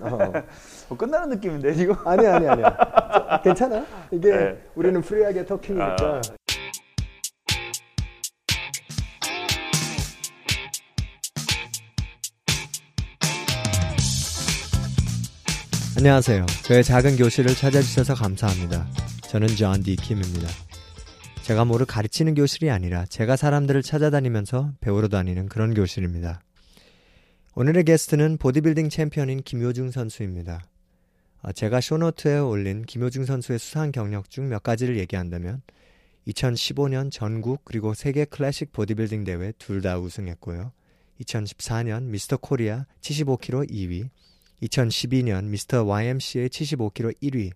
어. 뭐 끝나는 느낌인데 지금. 아니 아니 아니야. 저, 괜찮아. 이게 네. 우리는 free하게 talking이니까. 아. 안녕하세요. 저의 작은 교실을 찾아주셔서 감사합니다. 저는 존 디 킴입니다. 제가 뭐를 가르치는 교실이 아니라 제가 사람들을 찾아다니면서 배우러 다니는 그런 교실입니다. 오늘의 게스트는 보디빌딩 챔피언인 김효중 선수입니다. 아, 제가 show note에 올린 김효중 선수의 수상 경력 중 몇 가지를 얘기한다면 2015년 전국 그리고 세계 클래식 보디빌딩 대회 둘 다 우승했고요. 2014년 미스터 코리아 75kg 2위, 2012년 미스터 YMCA 75kg 1위,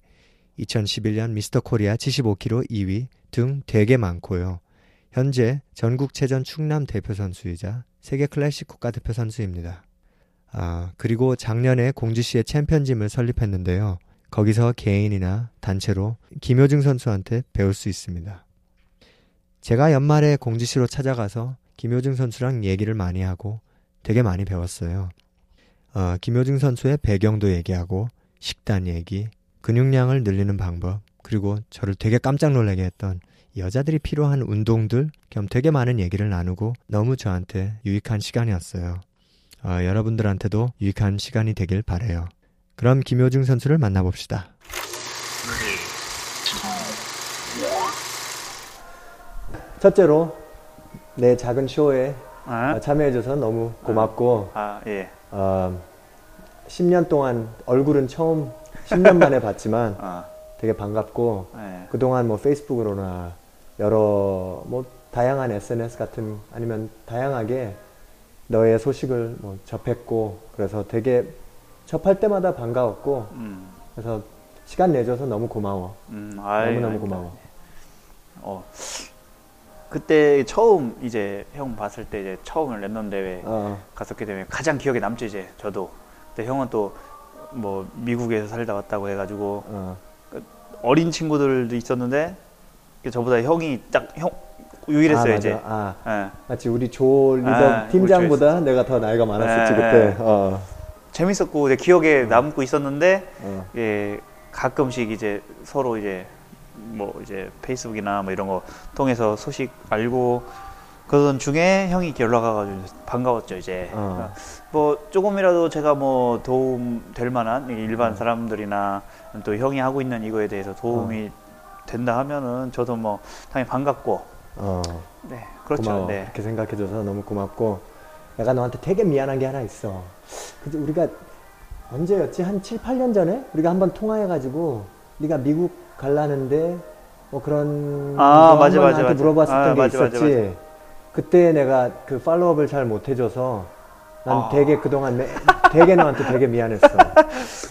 2011년 미스터 코리아 75kg 2위 등 되게 많고요. 현재 전국체전 충남 대표 선수이자 세계 클래식 국가대표 선수입니다. 아, 그리고 작년에 공주시의 챔피언짐을 설립했는데요. 거기서 개인이나 단체로 김효중 선수한테 배울 수 있습니다. 제가 연말에 공주시로 찾아가서 김효중 선수랑 얘기를 많이 하고 되게 많이 배웠어요. 어, 김효중 선수의 배경도 얘기하고 식단 얘기, 근육량을 늘리는 방법, 그리고 저를 되게 깜짝 놀라게 했던 여자들이 필요한 운동들 겸 되게 많은 얘기를 나누고 너무 저한테 유익한 시간이었어요. 어, 여러분들한테도 유익한 시간이 되길 바래요. 그럼 김효중 선수를 만나봅시다. 첫째로 내 작은 쇼에 아, 참여해줘서 너무 고맙고 아 예. 어, 10년 동안 얼굴은 처음 10년 만에 봤지만 아, 되게 반갑고 예. 그동안 뭐 페이스북으로나 여러 뭐 다양한 SNS 같은 아니면 다양하게 너의 소식을 뭐 접했고 그래서 되게 접할 때마다 반가웠고 음, 그래서 시간 내줘서 너무 고마워 음, 아이, 너무너무 아닙니다. 고마워 어, 그때 처음 이제 형 봤을 때 이제 처음 랜덤 대회 어, 갔었기 때문에 가장 기억에 남죠 이제 저도. 근데 형은 또 뭐 미국에서 살다 왔다고 해가지고 어. 어린 친구들도 있었는데 저보다 형이 딱 형 유일했어요 아, 이제. 맞아. 아, 예. 마치 우리 조 리더 아, 팀장보다 내가 더 나이가 많았었지 예, 그때 예. 어, 재밌었고 이제 기억에 남고 있었는데 어. 예, 가끔씩 이제 서로 이제 뭐 이제 페이스북이나 뭐 이런 거 통해서 소식 알고 그러던 중에 형이 이렇게 연락 와가지고 반가웠죠 이제 어. 뭐 조금이라도 제가 뭐 도움 될 만한 이 일반 어. 사람들이나 또 형이 하고 있는 이거에 대해서 도움이 된다 하면은 저도 뭐 당연히 반갑고 어. 네 그렇죠 고마워. 네 그렇게 생각해줘서 너무 고맙고 내가 너한테 되게 미안한 게 하나 있어. 그지 우리가 언제였지? 한 7, 8년 전에 우리가 한번 통화해가지고 네가 미국 갈라는데 뭐 그런 아, 거 맞아, 맞아, 맞아. 물어봤었던 아, 게 맞아, 맞아, 있었지. 그때 내가 그 팔로업을 잘 못해줘서 난 아. 되게 그동안 매, 되게 너한테 되게 미안했어.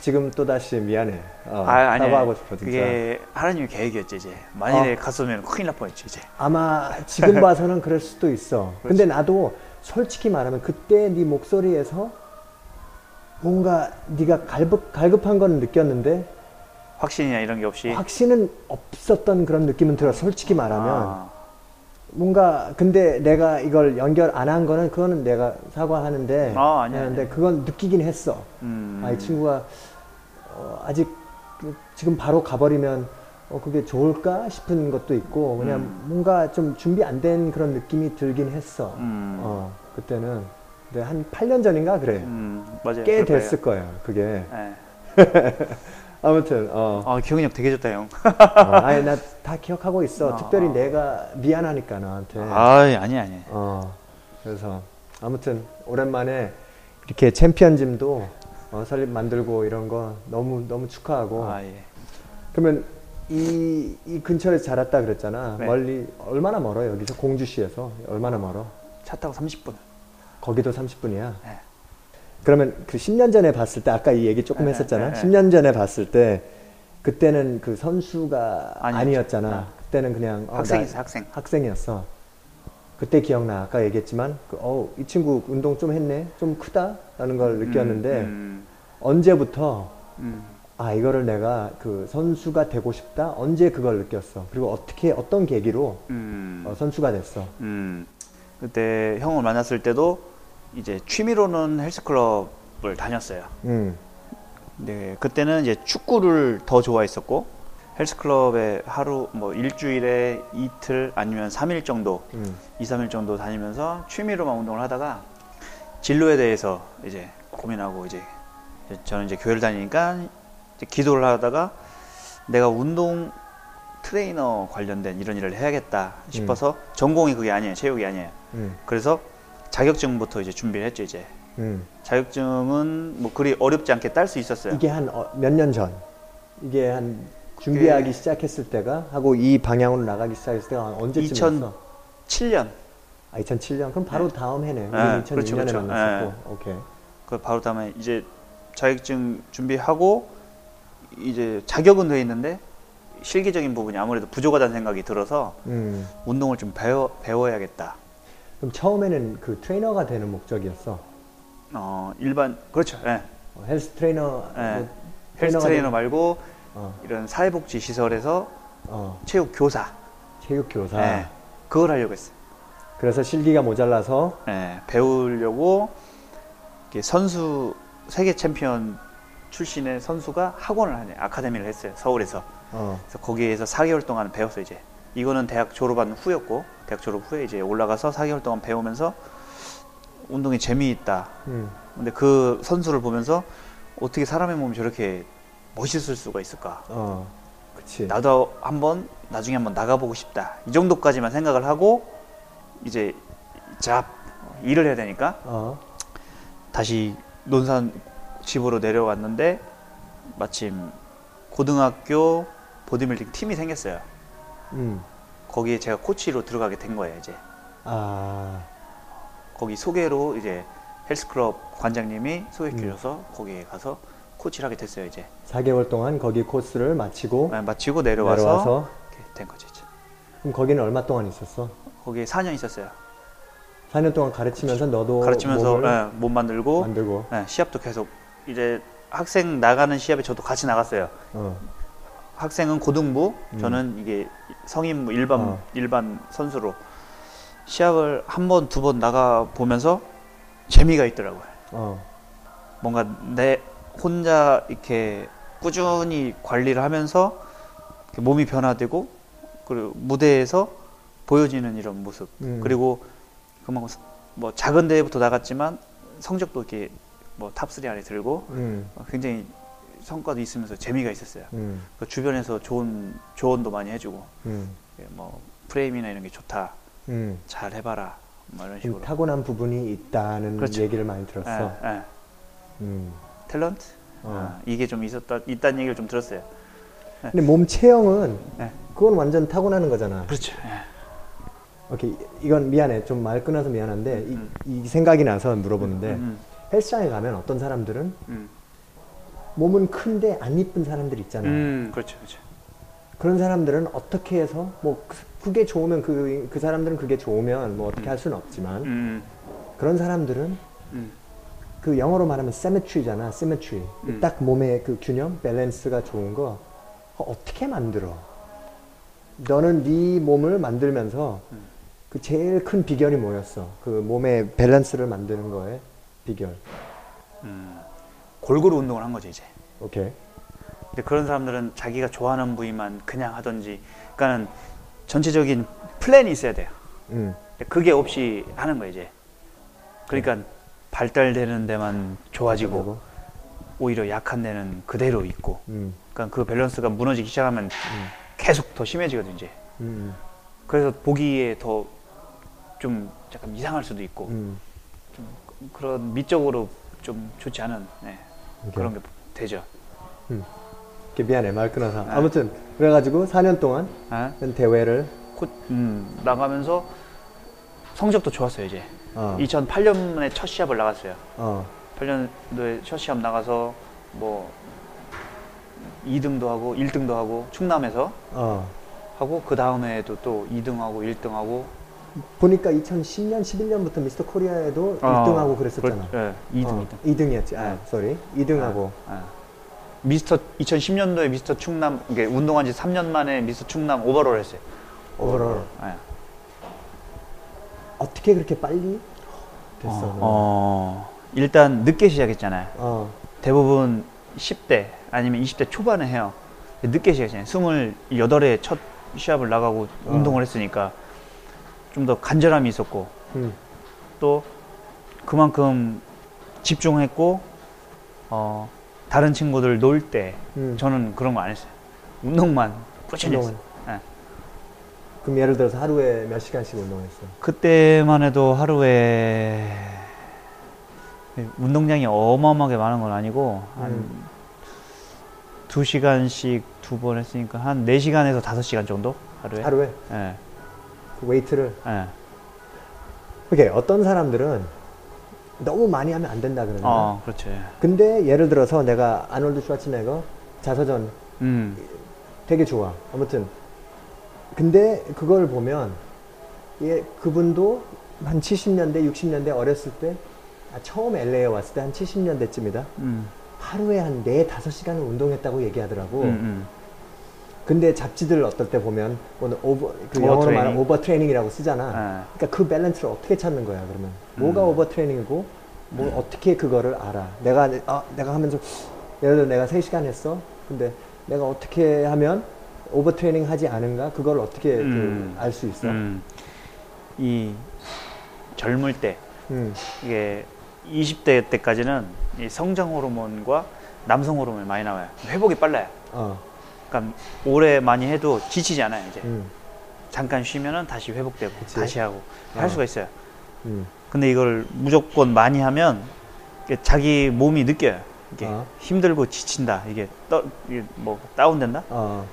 지금 또 다시 미안해. 어, 아, 아니, 사과하고 싶어 진짜. 그게 하나님의 계획이었죠 이제 만일에 어. 갔으면 큰일 날 뻔했죠 이제 아마 지금 봐서는 그럴 수도 있어. 근데 나도 솔직히 말하면 그때 네 목소리에서 뭔가 네가 갈급 갈급한 건 느꼈는데 확신이나 이런 게 없이 확신은 없었던 그런 느낌은 들어. 솔직히 말하면 아, 뭔가 근데 내가 이걸 연결 안 한 거는 그거는 내가 사과하는데 아, 아니야, 근데 아니야. 그건 느끼긴 했어. 음, 아이 친구가 어, 아직 그- 지금 바로 가버리면 어, 그게 좋을까 싶은 것도 있고 그냥 음. 뭔가 좀 준비 안 된 그런 느낌이 들긴 했어. 음, 어, 그때는 근데 한 8년 전인가 그래. 음, 맞아요 꽤 그럴 거예요. 됐을 거야 그게. 예. 아무튼 어, 아 기억력 되게 좋다 형 어, 아니 나 다 기억하고 있어. 아, 특별히 아. 내가 미안하니까 너한테. 아이 아니 아니 어, 그래서 아무튼 오랜만에 이렇게 챔피언짐도 어, 설립 만들고 이런 거 너무 너무 축하하고. 아 예. 그러면 이, 이 근처에서 자랐다 그랬잖아. 네. 멀리 얼마나 멀어 여기서 공주시에서 얼마나 멀어? 차 타고 30분 거기도 30분이야. 네. 그러면 그 10년 전에 봤을 때 아까 이 얘기 조금 네, 했었잖아. 네, 네. 10년 전에 봤을 때 그때는 그 선수가 아니었죠. 아니었잖아. 아. 그때는 그냥 어, 학생이었어 나- 학생 학생이었어. 그때 기억나. 아까 얘기했지만 그, 어, 이 친구 운동 좀 했네. 좀 크다라는 걸 느꼈는데 음, 언제부터 음, 아 이거를 내가 그 선수가 되고 싶다. 언제 그걸 느꼈어. 그리고 어떻게 어떤 계기로 음, 어, 선수가 됐어. 음. 그때 형을 만났을 때도 이제 취미로는 헬스클럽을 다녔어요 음. 네, 그때는 이제 축구를 더 좋아했었고 헬스클럽에 하루 뭐 일주일에 이틀 아니면 3일 정도, 음. 2, 3일 정도 다니면서 취미로만 운동을 하다가 진로에 대해서 이제 고민하고 이제 저는 이제 교회를 다니니까 이제 기도를 하다가 내가 운동 트레이너 관련된 이런 일을 해야겠다 싶어서 전공이 그게 아니에요. 체육이 아니에요. 음. 그래서 자격증부터 이제 준비를 했죠, 이제. 음. 자격증은 뭐 그리 어렵지 않게 딸 수 있었어요. 이게 한 몇 년 전? 이게 한 준비하기 시작했을 때가 하고 이 방향으로 나가기 시작했을 때가 한 언제쯤이었어? 7년. 아, 2007년. 그럼 바로 네. 다음 해네. 네, 2006년에 그렇죠, 그렇죠. 만났었고. 오케이. 그 바로 다음에 이제 자격증 준비하고 이제 자격은 돼 있는데 실기적인 부분이 아무래도 부족하다는 생각이 들어서 음. 운동을 좀 배워 배워야겠다. 그럼 처음에는 그 트레이너가 되는 목적이었어. 어 일반 그렇죠. 예. 어, 헬스 트레이너. 예. 뭐, 헬스 트레이너 된- 말고 어, 이런 사회복지 시설에서 어, 체육 교사. 체육 교사. 예. 그걸 하려고 했어요. 그래서 실기가 모자라서 예, 배우려고 선수 세계 챔피언 출신의 선수가 학원을 하네 아카데미를 했어요 서울에서 어, 그래서 거기에서 4개월 동안 배웠어요 이제 이거는 대학 졸업한 후였고 대학 졸업 후에 이제 올라가서 4개월 동안 배우면서 운동이 재미있다. 음, 근데 그 선수를 보면서 어떻게 사람의 몸이 저렇게 멋있을 수가 있을까? 어, 그치. 나도 한번 나중에 한번 나가보고 싶다. 이 정도까지만 생각을 하고 이제 잡 일을 해야 되니까 어, 다시 논산 집으로 내려왔는데 마침 고등학교 보디빌딩 팀이 생겼어요. 음, 거기에 제가 코치로 들어가게 된 거예요, 이제. 아, 거기 소개로 이제 헬스클럽 관장님이 소개해 음. 주셔서 거기에 가서 코치를 하게 됐어요, 이제. 4개월 동안 거기 코스를 마치고 네, 마치고 내려와서, 내려와서 이렇게 된 거죠, 이제. 그럼 거기는 얼마 동안 있었어? 거기에 4년 있었어요. 4년 동안 가르치면서 너도 가르치면서 몸을 예, 몸 만들고 만들고 예, 시합도 계속 이제 학생 나가는 시합에 저도 같이 나갔어요. 어, 학생은 고등부, 음. 저는 이게 성인부 일반 어. 일반 선수로 시합을 한 번 두 번 나가 보면서 재미가 있더라고요. 어, 뭔가 내 혼자 이렇게 꾸준히 관리를 하면서 몸이 변화되고 그리고 무대에서 보여지는 이런 모습 음. 그리고 그만큼 뭐 작은 대회부터 나갔지만 성적도 이렇게 뭐 top 3 안에 들고 음, 굉장히 성과도 있으면서 재미가 있었어요. 음, 그 주변에서 좋은 조언도 많이 해주고 음, 예, 뭐 프레임이나 이런 게 좋다 음. 잘 해봐라 뭐 이런 좀 식으로 타고난 부분이 있다는 그렇죠. 얘기를 많이 들었어. 예, 예. 음. 탤런트 어. 아, 이게 좀 있었다 있다는 얘기를 좀 들었어요 근데 몸 체형은 네. 그건 완전 타고나는 거잖아. 그렇죠 예. 오케이 이건 미안해 좀 말 끊어서 미안한데 이, 음. 이 생각이 나서 물어보는데 음, 헬스장에 가면 어떤 사람들은 음, 몸은 큰데 안 이쁜 사람들 있잖아. 음, 그렇죠 그렇죠 그런 사람들은 어떻게 해서 뭐 그- 그게 좋으면 그, 그 사람들은 그게 좋으면 뭐 어떻게 음. 할 수는 없지만 음, 그런 사람들은 음, 그 영어로 말하면 symmetry잖아, symmetry. 음. 딱 몸의 그 균형, 밸런스가 좋은 거 어, 어떻게 만들어? 너는 네 몸을 만들면서 음. 그 제일 큰 비결이 뭐였어? 그 몸의 밸런스를 만드는 거에 비결. 음. 골고루 운동을 한 거죠 이제 오케이. 근데 그런 사람들은 자기가 좋아하는 부위만 그냥 하던지 그러니까는 전체적인 플랜이 있어야 돼요 음. 근데 그게 없이 하는 거예요 이제 그러니까 발달되는 데만 좋아지고 오히려 약한 데는 그대로 있고 음. 그러니까 그 밸런스가 무너지기 시작하면 계속 더 심해지거든요 이제 음. 그래서 보기에 더 좀 약간 이상할 수도 있고 음. 그런 미적으로 좀 좋지 않은 네. 그런 게 되죠. 이렇게 미안해 말 끊어서. 네. 아무튼 그래가지고 4년 동안 아? 대회를 코, 음, 나가면서 성적도 좋았어요 이제. 어, 2008년에 첫 시합을 나갔어요. 어, 8년도에 첫 시합 나가서 뭐 2등도 하고 1등도 하고 충남에서 어. 하고 그 다음에도 또 2등하고 1등하고 보니까 2010년, 11년부터 미스터 코리아에도 어, 2등하고 그랬었잖아. 네, 2등, 어, 2등. 2등이었지. 아, 네. sorry. 2등하고. 아. 미스터 2010년도에 미스터 충남 이게 운동한 지 3년 만에 미스터 충남 overall 했어요. 오버롤. 네. 어떻게 그렇게 빨리 됐어? 어, 너? 어, 일단 늦게 시작했잖아요. 어, 대부분 10대 아니면 20대 초반에 해요. 늦게 시작했잖아요. 28에 첫 시합을 나가고 어. 운동을 했으니까 좀 더 간절함이 있었고 음. 또 그만큼 집중했고 어, 다른 친구들 놀때 음. 저는 그런 거 안 했어요. 운동만 꾸준히 했어요. 예. 그럼 예를 들어서 하루에 몇 시간씩 운동했어? 그때만 해도 하루에 운동량이 어마어마하게 많은 건 아니고 한 음. 두 시간씩 두 번 했으니까 한 4시간에서 5시간 정도 하루에. 하루에 예. 그 웨이트를 예. 오케이 어떤 사람들은 너무 많이 하면 안 된다 그러잖아. 어, 그렇죠. 예. 근데 예를 들어서 내가 아놀드 슈와츠네거 자서전 음. 되게 좋아. 아무튼 근데 그걸 보면 예 그분도 한 70년대 60년대 어렸을 때 아, 처음 LA에 왔을 때 한 70년대쯤이다. 음. 하루에 한 4, 5시간을 운동했다고 얘기하더라고. 음, 음. 근데 잡지들 어떨 때 보면 오늘 over 그 영어로 트레이닝? 말하면 overtraining이라고 쓰잖아. 예. 그러니까 그 밸런스를 어떻게 찾는 거야 그러면 뭐가 음. overtraining이고 뭐 어떻게 그거를 알아 내가 아 내가 하면서 예를 들어 내가 3시간 했어 근데 내가 어떻게 하면 오버 트레이닝 하지 않은가 그걸 어떻게 음. 알수 있어 음. 이 젊을 때 음. 이게 20대 때까지는 이 성장 호르몬과 남성 호르몬이 많이 나와요. 회복이 빨라요. 어. 그러니까 오래 많이 해도 지치지 않아요. 이제 음. 잠깐 쉬면은 다시 회복되고 그치. 다시 하고 어. 할 수가 있어요. 음. 근데 이걸 무조건 많이 하면 자기 몸이 느껴요. 이게 어. 힘들고 지친다. 이게 떠, 이게 뭐 다운된다. 어.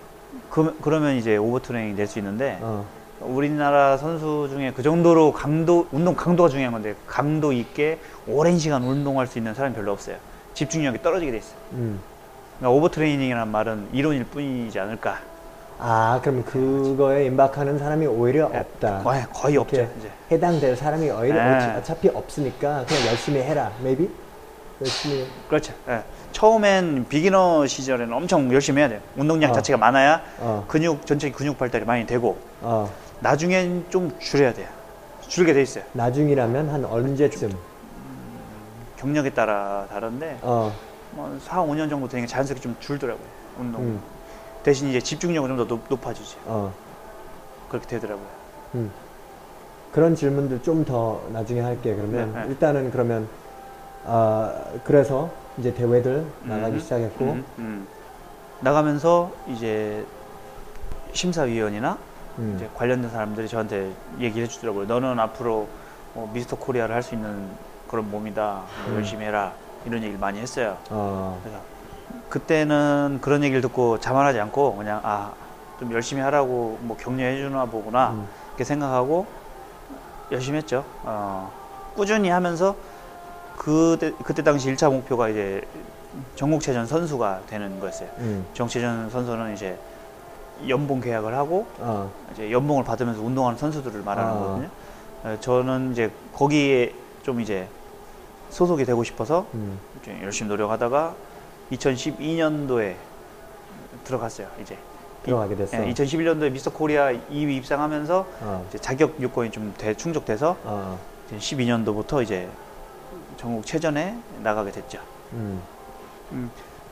그, 그러면 이제 오버트레이닝 될 수 있는데 어. 우리나라 선수 중에 그 정도로 강도 운동 강도가 중요한 건데 강도 있게 오랜 시간 운동할 수 있는 사람이 별로 없어요. 집중력이 떨어지게 돼 있어요. 음. 그러니까 오버트레이닝이라는 말은 이론일 뿐이지 않을까. 아 그럼 그거에 임박하는 사람이 오히려 없다 거의, 거의 없죠. 이제. 해당될 사람이 오히려 네. 어차피 없으니까 그냥 열심히 해라 maybe 열심히 그렇죠. 예. 처음엔 비기너 시절에는 엄청 열심히 해야 돼요. 운동량 어. 자체가 많아야 어. 근육 전체 근육 발달이 많이 되고 어. 나중엔 좀 줄여야 돼요. 줄게 돼 있어요. 나중이라면 한 언제쯤? 경력에 따라 다른데 어, 뭐 4, 5년 정도 되니까 자연스럽게 좀 줄더라고요. 운동. 음, 대신 이제 집중력은 좀 더 높아지지. 어, 그렇게 되더라고요. 음. 그런 질문들 좀 더 나중에 할게. 그러면 네, 네. 일단은 그러면 아 그래서 이제 대회들 나가기 음, 시작했고, 음, 음. 나가면서 이제 심사위원이나 음, 이제 관련된 사람들이 저한테 얘기를 해주더라고요. 너는 앞으로 뭐 미스터 코리아를 할 수 있는 그런 몸이다. 뭐 음. 열심히 해라. 이런 얘기를 많이 했어요. 어, 그래서 그때는 그런 얘기를 듣고 자만하지 않고 그냥 아 좀 열심히 하라고 뭐 격려해 주나 보구나 음, 이렇게 생각하고 열심히 했죠. 어, 꾸준히 하면서 그때 그때 당시 1차 목표가 이제 전국체전 선수가 되는 거였어요. 음, 정체전 선수는 이제 연봉 계약을 하고 어, 이제 연봉을 받으면서 운동하는 선수들을 말하는 아. 거거든요. 어, 저는 이제 거기에 좀 이제 소속이 되고 싶어서 음, 좀 열심히 노력하다가 2012년도에 들어갔어요. 이제 들어가게 됐어. 2011년도에 미스터 코리아 2위 입상하면서 어, 이제 자격 요건이 좀 대- 충족돼서 어, 이제 12년도부터 이제 전국 체전에 나가게 됐죠. 음,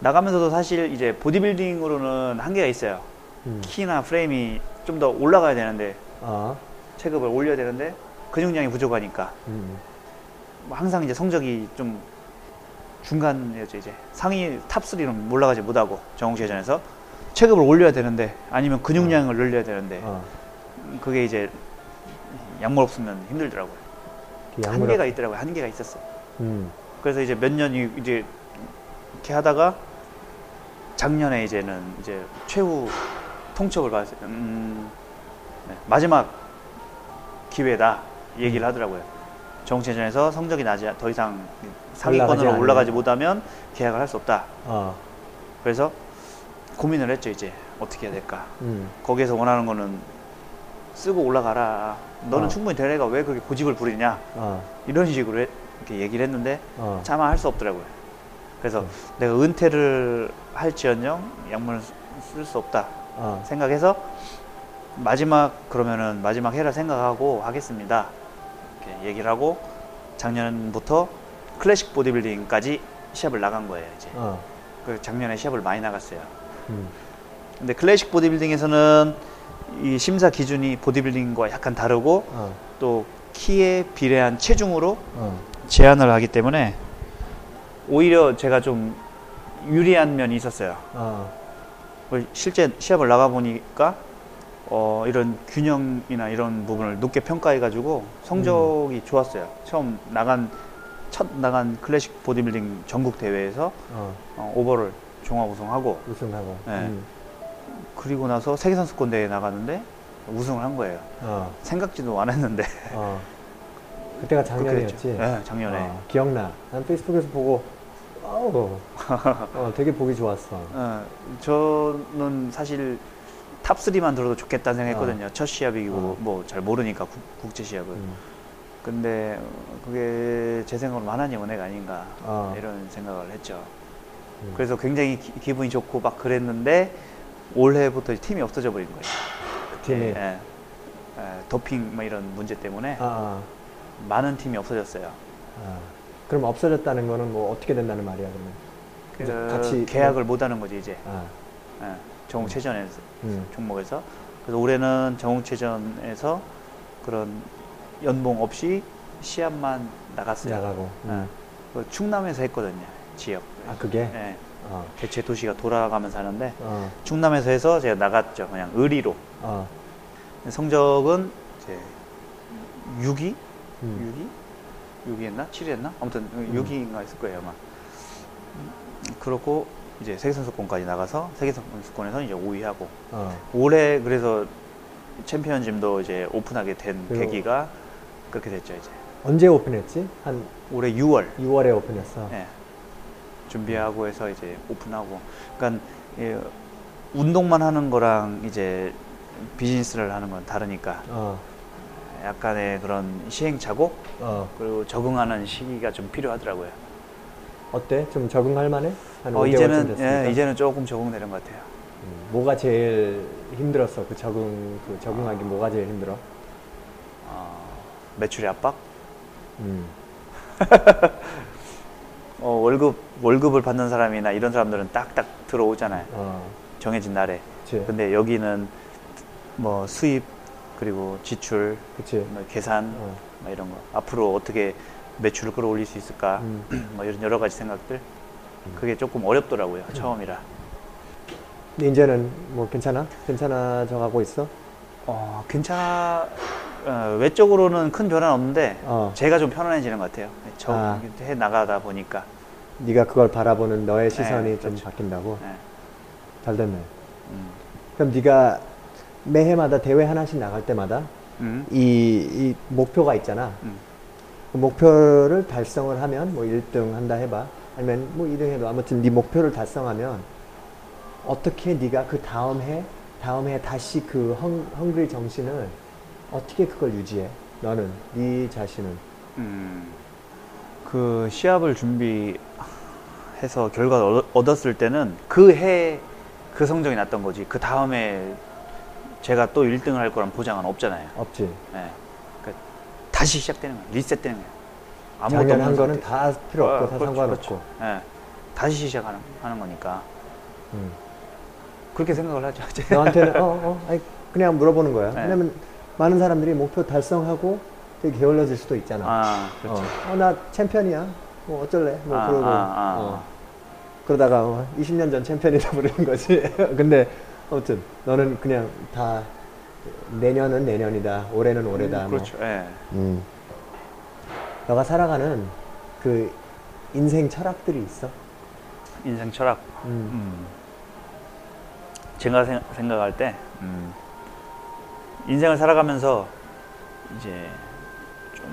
나가면서도 사실 이제 보디빌딩으로는 한계가 있어요. 음, 키나 프레임이 좀 더 올라가야 되는데 어, 체급을 올려야 되는데 근육량이 부족하니까 음, 뭐 항상 이제 성적이 좀 중간이었죠 이제 상위 top 3는 올라가지 못하고 전국체전에서 체급을 올려야 되는데 아니면 근육량을 늘려야 되는데 어, 그게 이제 약물 없으면 힘들더라고요. 그 한계가 있더라고요. 한계가 있었어요. 음, 그래서 이제 몇 년이 이제 이렇게 하다가 작년에 이제는 이제 최후 통첩을 받았어요. 음, 네, 마지막 기회다 얘기를 하더라고요. 정체전에서 성적이 나지 더 이상 상위권으로. 올라가지 못하면 계약을 할 수 없다. 어, 그래서 고민을 했죠. 이제 어떻게 해야 될까? 음, 거기에서 원하는 거는 쓰고 올라가라. 너는 어. 충분히 될 애가 왜 그렇게 고집을 부리냐? 어, 이런 식으로 해- 이렇게 얘기를 했는데 어, 차마 할 수 없더라고요. 그래서 음. 내가 은퇴를 할지언정 약물을 쓸 수 없다 어, 생각해서 마지막 그러면은 마지막 해라 생각하고 하겠습니다. 이렇게 얘기를 하고 작년부터 클래식 보디빌딩까지 시합을 나간 거예요. 이제 어, 그 작년에 시합을 많이 나갔어요. 음. 근데 클래식 보디빌딩에서는 이 심사 기준이 보디빌딩과 약간 다르고 어. 또 키에 비례한 체중으로 어. 제한을 하기 때문에 오히려 제가 좀 유리한 면이 있었어요. 어. 뭐 실제 시합을 나가 보니까 어, 이런 균형이나 이런 부분을 높게 평가해가지고 성적이 좋았어요. 처음 나간 첫 나간 클래식 보디빌딩 전국 대회에서 어. 어, 오버를 종합 우승하고 우승하고. 네. 음. 그리고 나서 세계 선수권 대회 나가는데 우승을 한 거예요. 어. 생각지도 안 했는데 어. 그때가 그렇게 작년이었지. 됐죠. 네, 작년에. 어, 기억나. 난 페이스북에서 보고 아우. 어, 되게 보기 좋았어. 어, 저는 사실 top 3만 들어도 좋겠다는 생각했거든요. 첫 시합이고 어. 뭐잘 모르니까 국, 제 시합을. 음. 근데 어, 그게 제 생각으로 하나님 은혜가 아닌가 어. 이런 생각을 했죠. 음. 그래서 굉장히 기, 분이 좋고 막 그랬는데 올해부터 팀이 없어져 버린 거예요. 그 팀이. 예, 예, 도핑 뭐 이런 문제 때문에 아, 많은 팀이 없어졌어요. 아. 그럼 없어졌다는 거는 뭐 어떻게 된다는 말이야 그러면? 그래서 같이 계약을 못 하는 거지 이제 아. 예, 정체전에서 음. 종목에서 그래서 올해는 정체전에서 그런 연봉 없이 시합만 나갔어요. 나가고. 예. 음. 그 충남에서 했거든요. 지역. 아 그게? 예. 어. 대체 도시가 돌아가면서 하는데 어. 충남에서 해서 제가 나갔죠. 그냥 의리로. 어. 성적은 이제 6위? 음. 6위? 6위 했나? 7위 했나? 아무튼 음. 6위인가 했을 거예요, 아마. 음, 그렇고 이제 세계 선수권까지 나가서 세계 선수권에서 이제 5위 하고 어. 올해 그래서 챔피언짐도 이제 오픈하게 된 그리고- 계기가 그렇게 됐죠, 이제. 언제 오픈했지? 한 올해 6월 6월에 오픈했어. 예. 준비하고 해서 이제 오픈하고. 그러니까 예, 운동만 하는 거랑 이제 비즈니스를 하는 건 다르니까 어. 약간의 그런 시행착오 어. 그리고 적응하는 시기가 좀 필요하더라고요. 어때? 좀 적응할 만해? 한 어, 5개월쯤 이제는. 예, 이제는 조금 적응되는 것 같아요. 음, 뭐가 제일 힘들었어? 그 적응, 그 적응하기 뭐가 제일 힘들어? 어, 매출의 압박, 음. 어, 월급 월급을 받는 사람이나 이런 사람들은 딱딱 들어오잖아요. 어. 정해진 날에. 그치. 근데 여기는 뭐 수입 그리고 지출, 그치. 뭐 계산 어. 뭐 이런 거 앞으로 어떻게 매출을 끌어올릴 수 있을까 음. 뭐 이런 여러 가지 생각들 그게 조금 어렵더라고요 처음이라 근데 이제는 뭐 괜찮아? 괜찮아져 가고 있어? 어 괜찮아 어, 외적으로는 큰 변화는 없는데 어. 제가 좀 편안해지는 것 같아요 저 아. 해 나가다 보니까 네가 그걸 바라보는 너의 네, 시선이 좀 그렇죠. 바뀐다고? 네. 잘 됐네. 음. 그럼 네가 매해마다 대회 하나씩 나갈 때마다 음. 이, 이 목표가 있잖아. 음. 그 목표를 달성을 하면 뭐 1등 한다 해봐. 아니면 뭐 2등 해도 아무튼 네 목표를 달성하면 어떻게 네가 그 다음 해, 다음 해 다시 그 헝, 헝그리 정신을 어떻게 그걸 유지해? 너는, 네 자신은. 음. 그 시합을 준비해서 결과를 얻- 얻었을 때는 그 해 그 성적이 났던 거지 그 다음에 제가 또 1등을 할 거란 보장은 없잖아요 없지. 네. 그러니까 다시 시작되는 거예요. 리셋되는 거 예요. 작년 한 없는 거는 상태. 다 필요 없고 아, 다 그렇죠, 상관없고. 그렇죠. 예. 다시 시작하는 하는 거니까 음. 그렇게 생각을 하죠. 이제. 너한테는 어, 어, 아니, 그냥 물어보는 거야. 네. 왜냐면 많은 사람들이 목표 달성하고 되게 게을러질 수도 있잖아. 아, 그렇죠. 어, 어, 나 챔피언이야. 뭐 어쩔래? 뭐 아, 그러고 아, 아, 어. 그러다가 어, 20년 전 챔피언이다 부르는 거지. 근데 아무튼 너는 그냥 다 내년은 내년이다. 올해는 올해다. 음, 뭐. 그렇죠. 예. 음. 너가 살아가는 그 인생 철학들이 있어. 인생 철학. 음. 음. 제가 생, 생각할 때 음. 인생을 살아가면서 이제 좀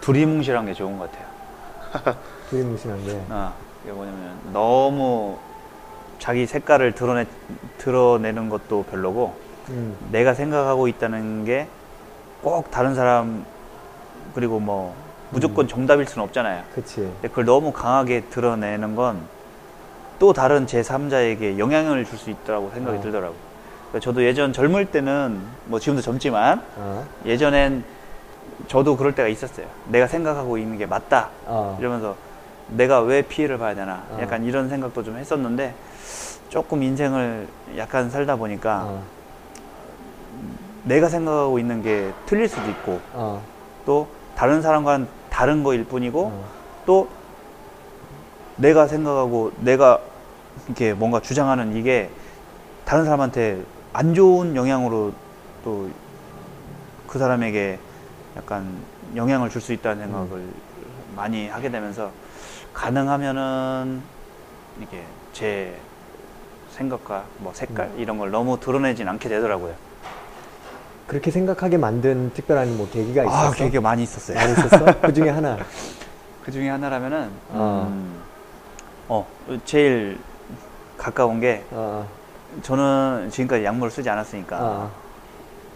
두리뭉실한 게 좋은 것 같아요. 두리뭉실한 게. 아, 이게 뭐냐면 너무 자기 색깔을 드러내 드러내는 것도 별로고 음. 내가 생각하고 있다는 게 꼭 다른 사람 그리고 뭐 무조건 정답일 수는 없잖아요. 그치. 근데 그걸 너무 강하게 드러내는 건 또 다른 제3자에게 영향을 줄 수 있다고 생각이 어. 들더라고요. 그러니까 저도 예전 젊을 때는 뭐 지금도 젊지만 어. 예전엔 저도 그럴 때가 있었어요. 내가 생각하고 있는 게 맞다. 어. 이러면서 내가 왜 피해를 봐야 되나 어. 약간 이런 생각도 좀 했었는데 조금 인생을 약간 살다 보니까 어, 내가 생각하고 있는 게 틀릴 수도 있고 어, 또 다른 사람과는 다른 거일 뿐이고 어, 또 내가 생각하고 내가 이렇게 뭔가 주장하는 이게 다른 사람한테 안 좋은 영향으로 또 그 사람에게 약간 영향을 줄 수 있다는 생각을 많이 하게 되면서 가능하면은 이게 제 생각과 뭐 색깔 이런 걸 너무 드러내진 않게 되더라고요. 그렇게 생각하게 만든 특별한 뭐 계기가 있었어? 아, 되게 많이 있었어요. 많이 있었어? 그 중에 하나. 그 중에 하나라면은 어. 음, 어 제일 가까운 게 어, 저는 지금까지 약물을 쓰지 않았으니까 어,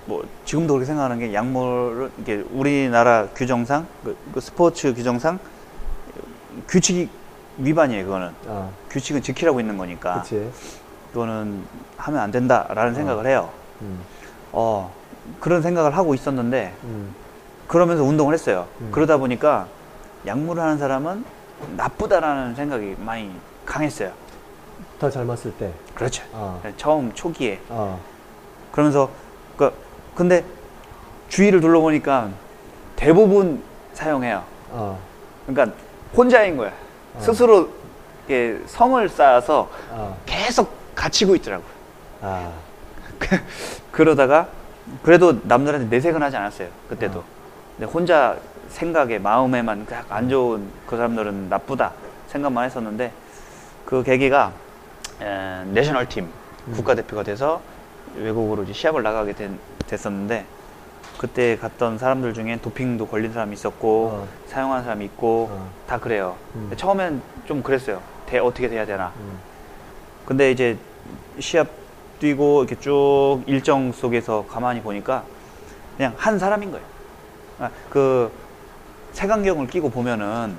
뭐 지금도 그렇게 생각하는 게 약물을 이게 우리나라 규정상 그, 그 스포츠 규정상 규칙 위반이에요 그거는 어, 규칙은 지키라고 있는 거니까 그치. 그거는 하면 안 된다라는 어. 생각을 해요. 음, 어 그런 생각을 하고 있었는데 음, 그러면서 운동을 했어요. 음. 그러다 보니까 약물을 하는 사람은 나쁘다라는 생각이 많이 강했어요. 더 젊었을 때. 그렇죠. 어, 처음 초기에 어, 그러면서 그 근데 주위를 둘러보니까 대부분 사용해요. 어, 그러니까 혼자인 거야. 어. 스스로 이렇게 성을 쌓아서 어, 계속 갇히고 있더라고. 요 아, 그러다가 그래도 남들한테 내색은 하지 않았어요. 그때도. 어. 근데 혼자 생각에 마음에만 그안 좋은 그 사람들은 나쁘다 생각만 했었는데 그 계기가 에, 내셔널 팀 음. 국가대표가 돼서 외국으로 이제 시합을 나가게 된- 됐었는데 그때 갔던 사람들 중에 도핑도 걸린 사람이 있었고 어. 사용한 사람이 있고 어. 다 그래요. 음. 처음엔 좀 그랬어요. 대- 어떻게 돼야 되나. 음, 근데 이제 시합 뛰고 이렇게 쭉 일정 속에서 가만히 보니까 그냥 한 사람인 거예요. 아, 그 색안경을 끼고 보면은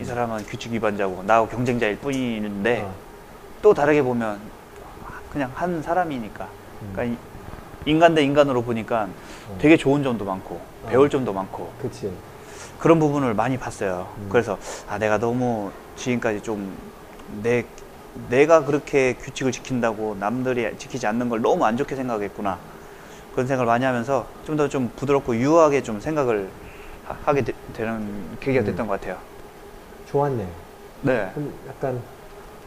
이 사람은 규칙 위반자고 나하고 경쟁자일 뿐인데 어, 또 다르게 보면 그냥 한 사람이니까. 음. 그러니까 이- 인간 대 인간으로 보니까 어. 되게 좋은 점도 많고 어. 배울 점도 많고 그치. 그런 부분을 많이 봤어요. 음. 그래서 아 내가 너무 지금까지 좀 내 내가 그렇게 규칙을 지킨다고 남들이 지키지 않는 걸 너무 안 좋게 생각했구나 그런 생각을 많이 하면서 좀 더좀 부드럽고 유하게 좀 생각을 하, 게 되 는 계기가 음. 됐던 것 같아요. 좋았네. 네, 약간,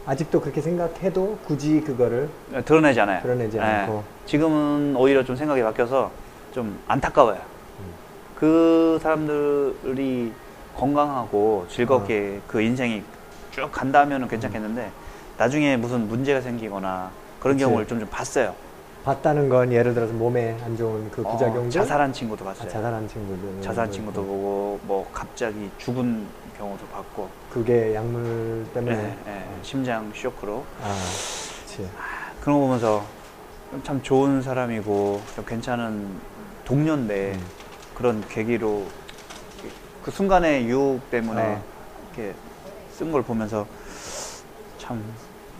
아직도 그렇게 생각해도 굳이 그거를 드러내지 않아요. 드러내지 네. 않고. 지금은 오히려 좀 생각이 바뀌어서 좀 안타까워요. 음. 그 사람들이 건강하고 즐겁게 그 인생이 쭉 간다면 괜찮겠는데 나중에 무슨 문제가 생기거나 그런 그치. 경우를 좀, 좀 봤어요. 봤다는 건 예를 들어서 몸에 안 좋은 그 어, 부작용들. 자살한 친구도 아, 봤어요. 자살한 친구들. 자살한 친구도 보고 뭐 갑자기 죽은 경우도 봤고 그게 약물 때문에. 예, 예, 심장 쇼크로 아, 그치. 그런 거 보면서 참 좋은 사람이고 좀 괜찮은 동료인데 음. 그런 계기로 그 순간의 유혹 때문에 어. 이렇게 쓴 걸 보면서 참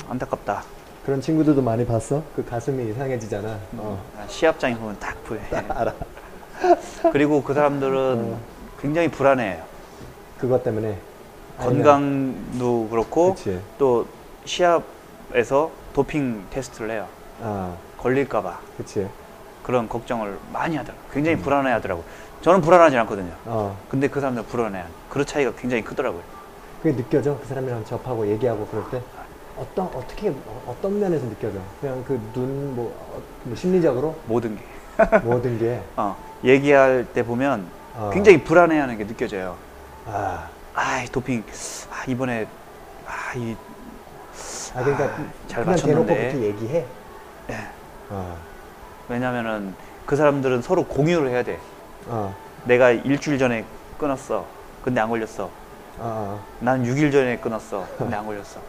안타깝다. 그런 친구들도 많이 봤어? 그 가슴이 이상해지잖아. 어. 아, 시합장에 보면 딱 보여. 알아. 그리고 그 사람들은 어. 굉장히 불안해요. 그것 때문에. 건강도 그렇고 그치. 또 시합에서 도핑 테스트를 해요. 아, 걸릴까봐 그치. 그런 걱정을 많이 하더라고. 요 굉장히 음. 불안해 하더라고. 요 저는 불안하지 않거든요. 어. 근데 그 사람들 불안해. 그 차이가 굉장히 크더라고요. 그게 느껴져? 그 사람이랑 접하고 얘기하고 그럴 때? 어떤, 어떻게, 어- 어떤 면에서 느껴져? 그냥 그 눈, 뭐, 어, 뭐 심리적으로? 모든 게. 모든 게. 어, 얘기할 때 보면 어. 굉장히 불안해하는 게 느껴져요. 아, 아, 이 도핑. 아, 이번에 아, 이 아 그러니까 아, 잘 대놓고 맞췄는데. 그렇게 얘기해? 예. 어, 왜냐면은 그 사람들은 서로 공유를 해야 돼. 어, 내가 일주일 전에 끊었어. 근데 안 걸렸어. 어, 난 6일 전에 끊었어. 근데 안 걸렸어.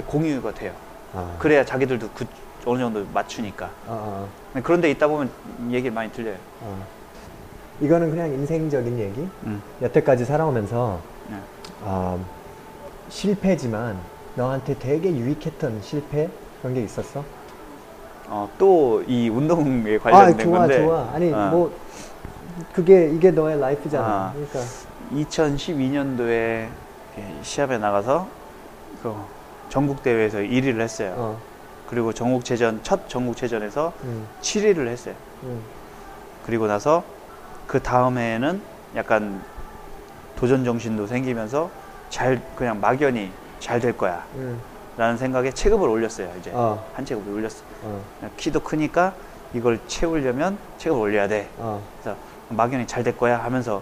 공유가 돼요. 어. 그래야 자기들도 그 어느 정도 맞추니까. 어, 어, 그런데 있다 보면 얘기를 많이 들려요. 어. 이거는 그냥 인생적인 얘기? 음. 여태까지 살아오면서 네. 어, 실패지만 너한테 되게 유익했던 실패 그런 게 있었어? 어, 또 이 운동에 아 관련된 좋아 건데. 좋아 아니 어, 뭐 그게 이게 너의 라이프잖아 아. 그러니까 2012년도에 이렇게 시합에 나가서 그 전국 대회에서 1위를 했어요. 어. 그리고 전국체전 첫 전국체전에서 음. 7위를 했어요. 음. 그리고 나서 그 다음 해에는 약간 도전 정신도 생기면서 잘 그냥 막연히 잘 될 거야 음. 라는 생각에 체급을 올렸어요 이제 어. 한 체급을 올렸어 어. 키도 크니까 이걸 채우려면 체급을 올려야 돼 어. 그래서 막연히 잘 될 거야 하면서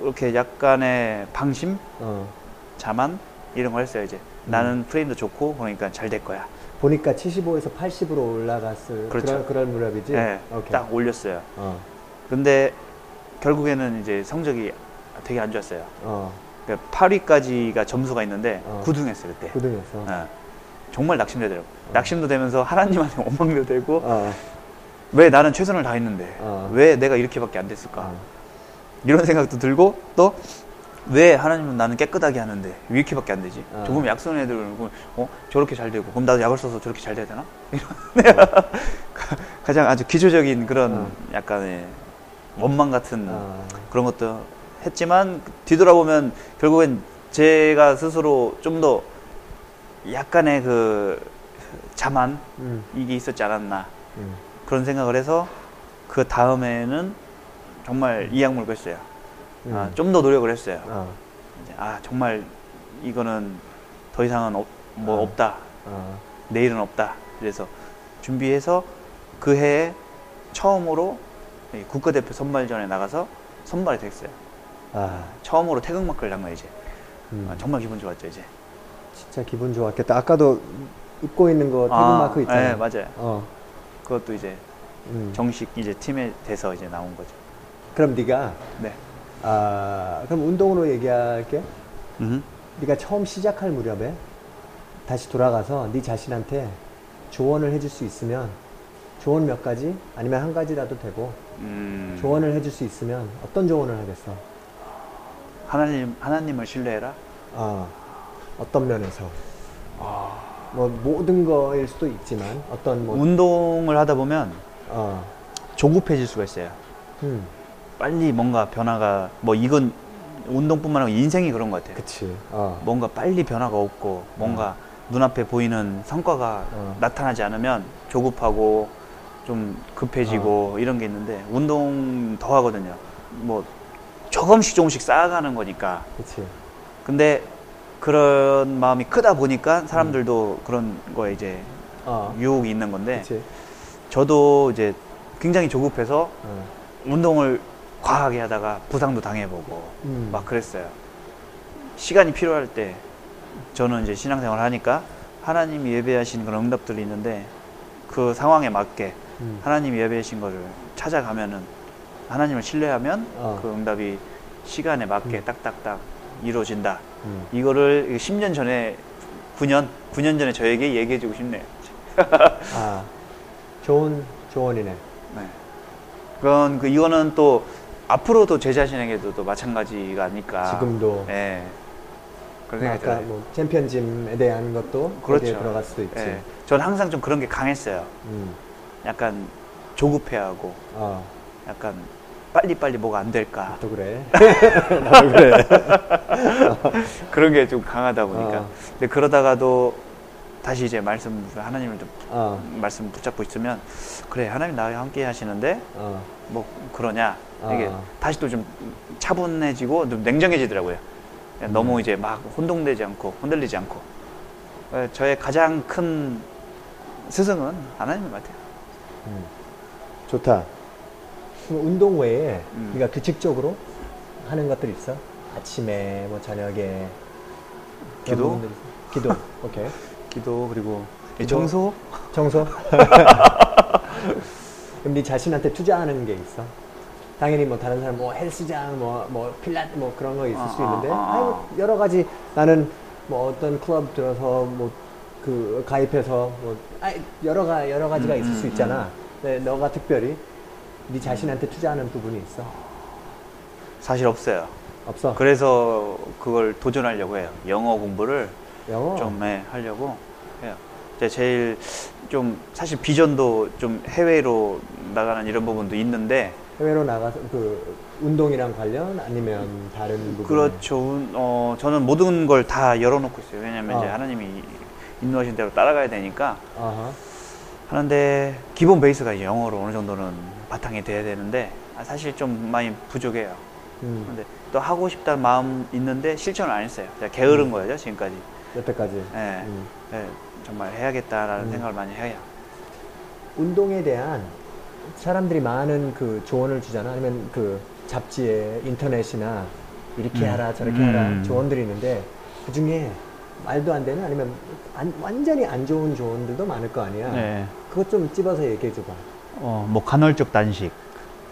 이렇게 약간의 방심 어. 자만 이런 걸 했어요 이제 음. 나는 프레임도 좋고 그러니까 잘 될 거야 보니까 75에서 80으로 올라갔을 그렇죠. 그런 그런 무렵이지. 네, 오케이. 딱 올렸어요 어. 근데 결국에는 이제 성적이 되게 안 좋았어요 어. 그러니까 8위까지가 점수가 있는데 어. 9등했어요 그때. 고등에서. 예. 정말 낙심되더라고. 낙심도 되면서 하나님한테 원망도 되고 어. 왜 나는 최선을 다했는데 어. 왜 내가 이렇게밖에 안 됐을까 어. 이런 생각도 들고 또 왜 하나님은 나는 깨끗하게 하는데 왜 이렇게밖에 안 되지? 어. 조금 약선 애들 어 저렇게 잘 되고 그럼 나도 약을 써서 저렇게 잘 돼야 되나? 이런 가장 아주 기초적인 그런 어. 약간의 원망 같은 어. 그런 것도 했지만 뒤돌아보면 결국엔 제가 스스로 좀 더 약간의 그 자만 음. 이게 있었지 않았나 음. 그런 생각을 해서 그 다음에는 정말 이 약물 뺐어요. 음. 아, 좀 더 노력을 했어요. 어. 이제 아 정말 이거는 더 이상은 없, 뭐 어. 없다. 어. 내일은 없다. 그래서 준비해서 그 해에 처음으로 이 국가대표 선발전에 나가서 선발이 됐어요. 아. 처음으로 태극마크를 단 거예요 이제. 음. 아, 정말 기분 좋았죠 이제. 진짜 기분 좋았겠다. 아까도 입고 있는 거 태극 아, 마크 있잖아요. 네, 맞아요. 어. 그것도 이제 음. 정식 이제 팀에 돼서 이제 나온 거죠. 그럼 네가 네. 아 그럼 운동으로 얘기할게. 음. 네가 처음 시작할 무렵에 다시 돌아가서 네 자신한테 조언을 해줄 수 있으면 조언 몇 가지 아니면 한 가지라도 되고 음. 조언을 해줄 수 있으면 어떤 조언을 하겠어? 하나님 하나님을 신뢰해라. 아 어떤 면에서 아. 뭐 모든 거일 수도 있지만 어떤 뭐 운동을 하다 보면 어, 조급해질 수가 있어요. 음, 빨리 뭔가 변화가 뭐 이건 운동뿐만 아니라 인생이 그런 것 같아요. 그치. 어, 뭔가 빨리 변화가 없고 뭔가 눈앞에 보이는 성과가 어. 나타나지 않으면 조급하고 좀 급해지고 이런 게 있는데 운동 더 하거든요. 뭐 조금씩 조금씩 쌓아가는 거니까. 그치. 근데 그런 마음이 크다 보니까 사람들도 그런 거에 이제 어, 유혹이 있는 건데 그치. 저도 이제 굉장히 조급해서 어, 운동을 과하게 하다가 부상도 당해보고 음. 막 그랬어요. 시간이 필요할 때 저는 이제 신앙생활을 하니까 하나님이 예배하신 그런 응답들이 있는데 그 상황에 맞게 음. 하나님이 예배하신 거를 찾아가면은 하나님을 신뢰하면 어. 그 응답이 시간에 맞게 음. 딱딱딱 이루어진다. 음. 이거를 10년 전에 9년 9년 전에 저에게 얘기해주고 싶네요. 아, 좋은 조언이네. 네. 그건 그 이거는 또 앞으로도 제 자신에게도 또 마찬가지가 아닐까. 지금도 예. 그런 생각이 아까 들어요. 뭐 챔피언짐에 대한 것도 그렇죠. 거기에 들어갈 수도 있지. 예. 저는 항상 좀 그런 게 강했어요. 음. 약간 조급해하고 어, 약간 빨리빨리 뭐가 안 될까. 또 그래. 나도 그래. 그런 게 좀 강하다 보니까. 어. 근데 그러다가도 다시 이제 말씀 하나님을 좀 어, 말씀 붙잡고 있으면 그래 하나님 나와 함께 하시는데 어, 뭐 그러냐 이게 아. 다시 또 좀 차분해지고 좀 냉정해지더라고요. 음. 너무 이제 막 혼동되지 않고 흔들리지 않고 어, 저의 가장 큰 스승은 하나님인 것 같아요. 음. 좋다. 운동 외에 음. 네가 규칙적으로 하는 것들 있어? 아침에 뭐 저녁에 기도? 기도. 오케이. 기도 그리고 이 기도. 청소 청소? 그럼 네 자신한테 투자하는 게 있어? 당연히 뭐 다른 사람 뭐 헬스장 뭐뭐 필라 뭐 그런 거 있을 아, 수 있는데 아, 아, 아유, 여러 가지 나는 뭐 어떤 클럽 들어서 뭐 그 가입해서 뭐 아이, 여러 가 여러 가지가 음, 있을 수 음, 있잖아. 근데 너가 특별히 네 자신한테 투자하는 부분이 있어? 사실 없어요. 없어? 그래서 그걸 도전하려고 해요. 영어 공부를 영어? 좀 예, 하려고 해요. 제 제일 좀 사실 비전도 좀 해외로 나가는 이런 부분도 있는데 해외로 나가서 그 운동이랑 관련 아니면 다른 부분? 그렇죠. 운- 어, 저는 모든 걸 다 열어놓고 있어요. 왜냐면 이제 어. 하나님이 인도하신 대로 따라가야 되니까 아하. 하는데 기본 베이스가 이제 영어로 어느 정도는 바탕이 돼야 되는데 아, 사실 좀 많이 부족해요. 음. 근데 또 하고 싶다는 마음 있는데 실천을 안 했어요. 제가 게으른 거예요 지금까지. 여태까지. 예, 음. 예, 정말 해야겠다라는 음. 생각을 많이 해요. 운동에 대한 사람들이 많은 그 조언을 주잖아. 아니면 그 잡지에 인터넷이나 이렇게 음. 하라 저렇게 음. 하라 조언들이 있는데 그 중에 말도 안 되는 아니면 안- 완전히 안 좋은 조언들도 많을 거 아니야. 네. 그것 좀 찝어서 얘기해 줘봐. 어, 뭐 간헐적 단식.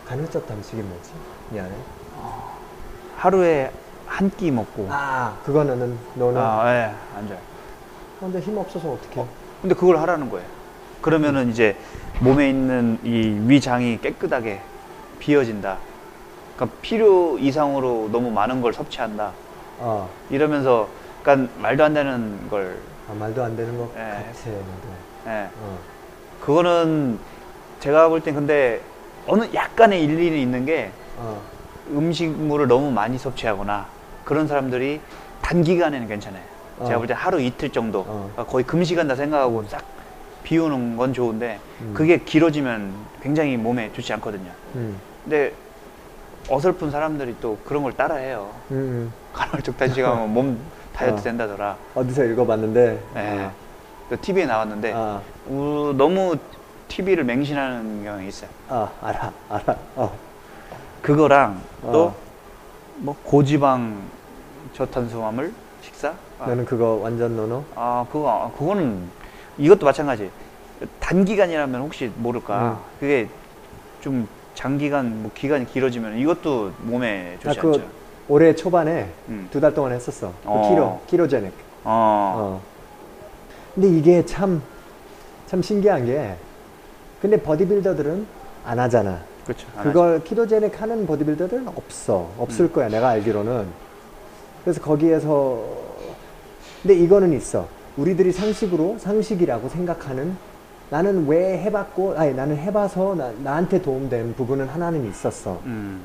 간헐적 단식이 뭐지? 미안해. 하루에 한 끼 먹고. 아, 그거는 너는 아, 예, 안 좋아요. 혼자 힘 없어서 어떻게? 근데 그걸 하라는 거예요. 그러면은 이제 몸에 있는 이 위장이 깨끗하게 비어진다. 그러니까 필요 이상으로 너무 많은 걸 섭취한다. 어, 이러면서 그러니까 말도 안 되는 걸 아, 말도 안 되는 것 예. 같아. 나도. 예. 어, 그거는 제가 볼 땐 근데 어느 약간의 일리는 있는 게 어, 음식물을 너무 많이 섭취하거나 그런 사람들이 단기간에는 괜찮아요. 제가 어. 볼때 하루 이틀 정도 어. 그러니까 거의 금시간다 생각하고 싹 비우는 건 좋은데 음. 그게 길어지면 굉장히 몸에 좋지 않거든요. 음, 근데 어설픈 사람들이 또 그런 걸 따라해요. 음, 음. 간헐적 단식하면 몸 다이어트 어. 된다더라. 어디서 읽어봤는데. 예. 또 TV에 나왔는데 아, 우- 너무 TV를 맹신하는 경향이 있어요. 아, 알아, 알아. 어, 그거랑 어. 또 뭐 고지방 저탄수화물 식사? 아, 너는 그거 완전 노노? 아 그거 아, 그거는 이것도 마찬가지. 단기간이라면 혹시 모를까. 음. 그게 좀 장기간 뭐 기간이 길어지면 이것도 몸에 좋지 아, 그 않죠. 올해 초반에 음. 두달 동안 했었어. 그 어. 키로, 키로제닉. 어. 어. 근데 이게 참, 참 신기한 게, 근데 버디빌더들은 안 하잖아. 그렇죠. 안 그걸 키도제닉 하는 보디빌더들은 없어. 없을 음. 거야, 내가 알기로는. 그래서 거기에서, 근데 이거는 있어. 우리들이 상식으로, 상식이라고 생각하는 나는 왜 해봤고, 아니, 나는 해봐서 나, 나한테 도움된 부분은 하나는 있었어. 음.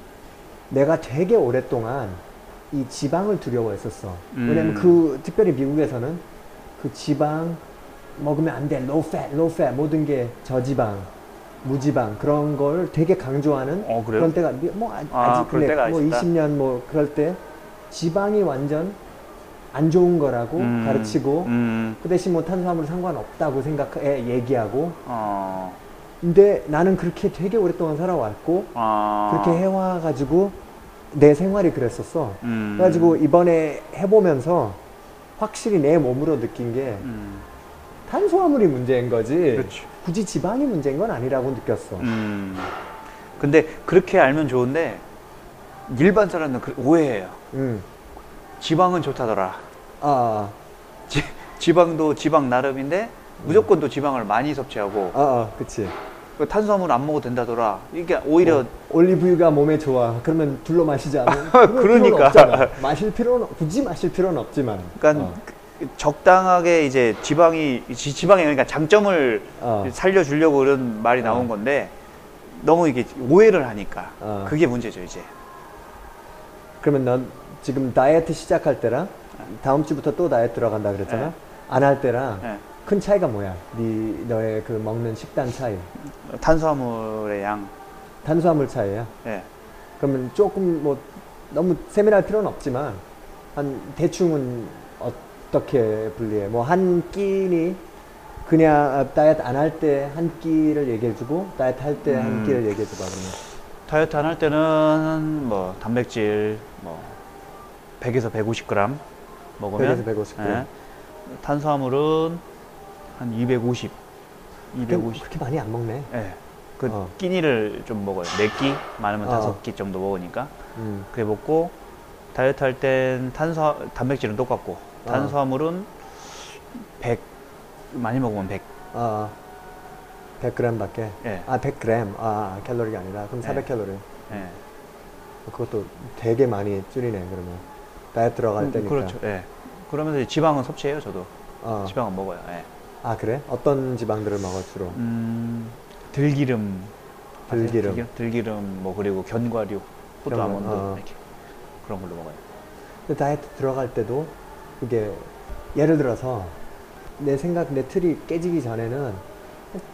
내가 되게 오랫동안 이 지방을 두려워했었어. 음. 왜냐면 그, 특별히 미국에서는 그 지방 먹으면 안 돼. low fat, low fat. 모든 게 저지방, 무지방. 그런 걸 되게 강조하는 어, 그래요? 런 때가, 미- 뭐, 아, 아, 그럴 근데 뭐 있었다? 20년 뭐 그럴 때 지방이 완전 안 좋은 거라고 음. 가르치고 음. 그 대신 뭐 탄수화물 상관없다고 생각해 얘기하고 어. 근데 나는 그렇게 되게 오랫동안 살아왔고 아. 그렇게 해와가지고 내 생활이 그랬었어. 음. 그래가지고 이번에 해보면서 확실히 내 몸으로 느낀 게 음. 탄수화물이 문제인 거지. 그렇지. 굳이 지방이 문제인 건 아니라고 느꼈어. 음. 근데 그렇게 알면 좋은데 일반 사람은 그- 오해해요. 음. 지방은 좋다더라. 아, 지, 지방도 지방 나름인데 무조건 또 지방을 많이 섭취하고 아, 아, 그치. 그 탄수화물 안 먹어도 된다더라. 이게 오히려 어, 올리브유가 몸에 좋아. 그러면 둘러 마시지 않으면 그러니까. 마실 필요는 굳이 마실 필요는 없지만. 그러니까 어. 그 적당하게 이제 지방이 지- 지방의 그러니까 장점을 어. 살려주려고 그런 말이 어. 나온 건데 너무 이게 오해를 하니까 어. 그게 문제죠 이제. 그러면 넌 지금 다이어트 시작할 때랑 다음 주부터 또 다이어트 들어간다 그랬잖아. 네. 안할 때랑 예. 큰 차이가 뭐야? 네 너의 그 먹는 식단 차이, 탄수화물의 양. 탄수화물 차이야. 예. 그러면 조금 뭐 너무 세밀할 필요는 없지만 한 대충은 어떻게 분리해? 뭐 한 끼니 그냥 다이어트 안 할 때 한 끼를 얘기해주고 다이어트 할 때 한 음. 끼를 얘기해줘봐 그러면. 다이어트 안 할 때는 뭐 단백질 뭐 100에서 150g 먹으면 100에서 150g. 예. 탄수화물은 한 250, 250. 그렇게 많이 안 먹네. 예. 그 어. 끼니를 좀 먹어요. 4끼, 많으면 어. 5끼 정도 먹으니까. 음. 그래 먹고 다이어트 할 땐 탄수 단백질은 똑같고 어. 탄수화물은 100 많이 먹으면 100. 아, 100g 밖에. 예. 아, 100g. 아, 캘로리가 아니라. 그럼 네. 400캘로리. 예. 그것도 되게 많이 줄이네, 그러면. 다이어트 들어갈 음, 때니까. 그렇죠. 예. 그러면서 이제 지방은 섭취해요, 저도. 어. 지방은 먹어요. 예. 아, 그래? 어떤 지방들을 먹어, 주로? 음, 들기름, 아세요? 들기름. 들기름 뭐 그리고 견과류, 그런 거, 아몬드 어. 이렇게 그런 걸로 먹어요. 근데 다이어트 들어갈 때도 그게 예를 들어서 내 생각 내 틀이 깨지기 전에는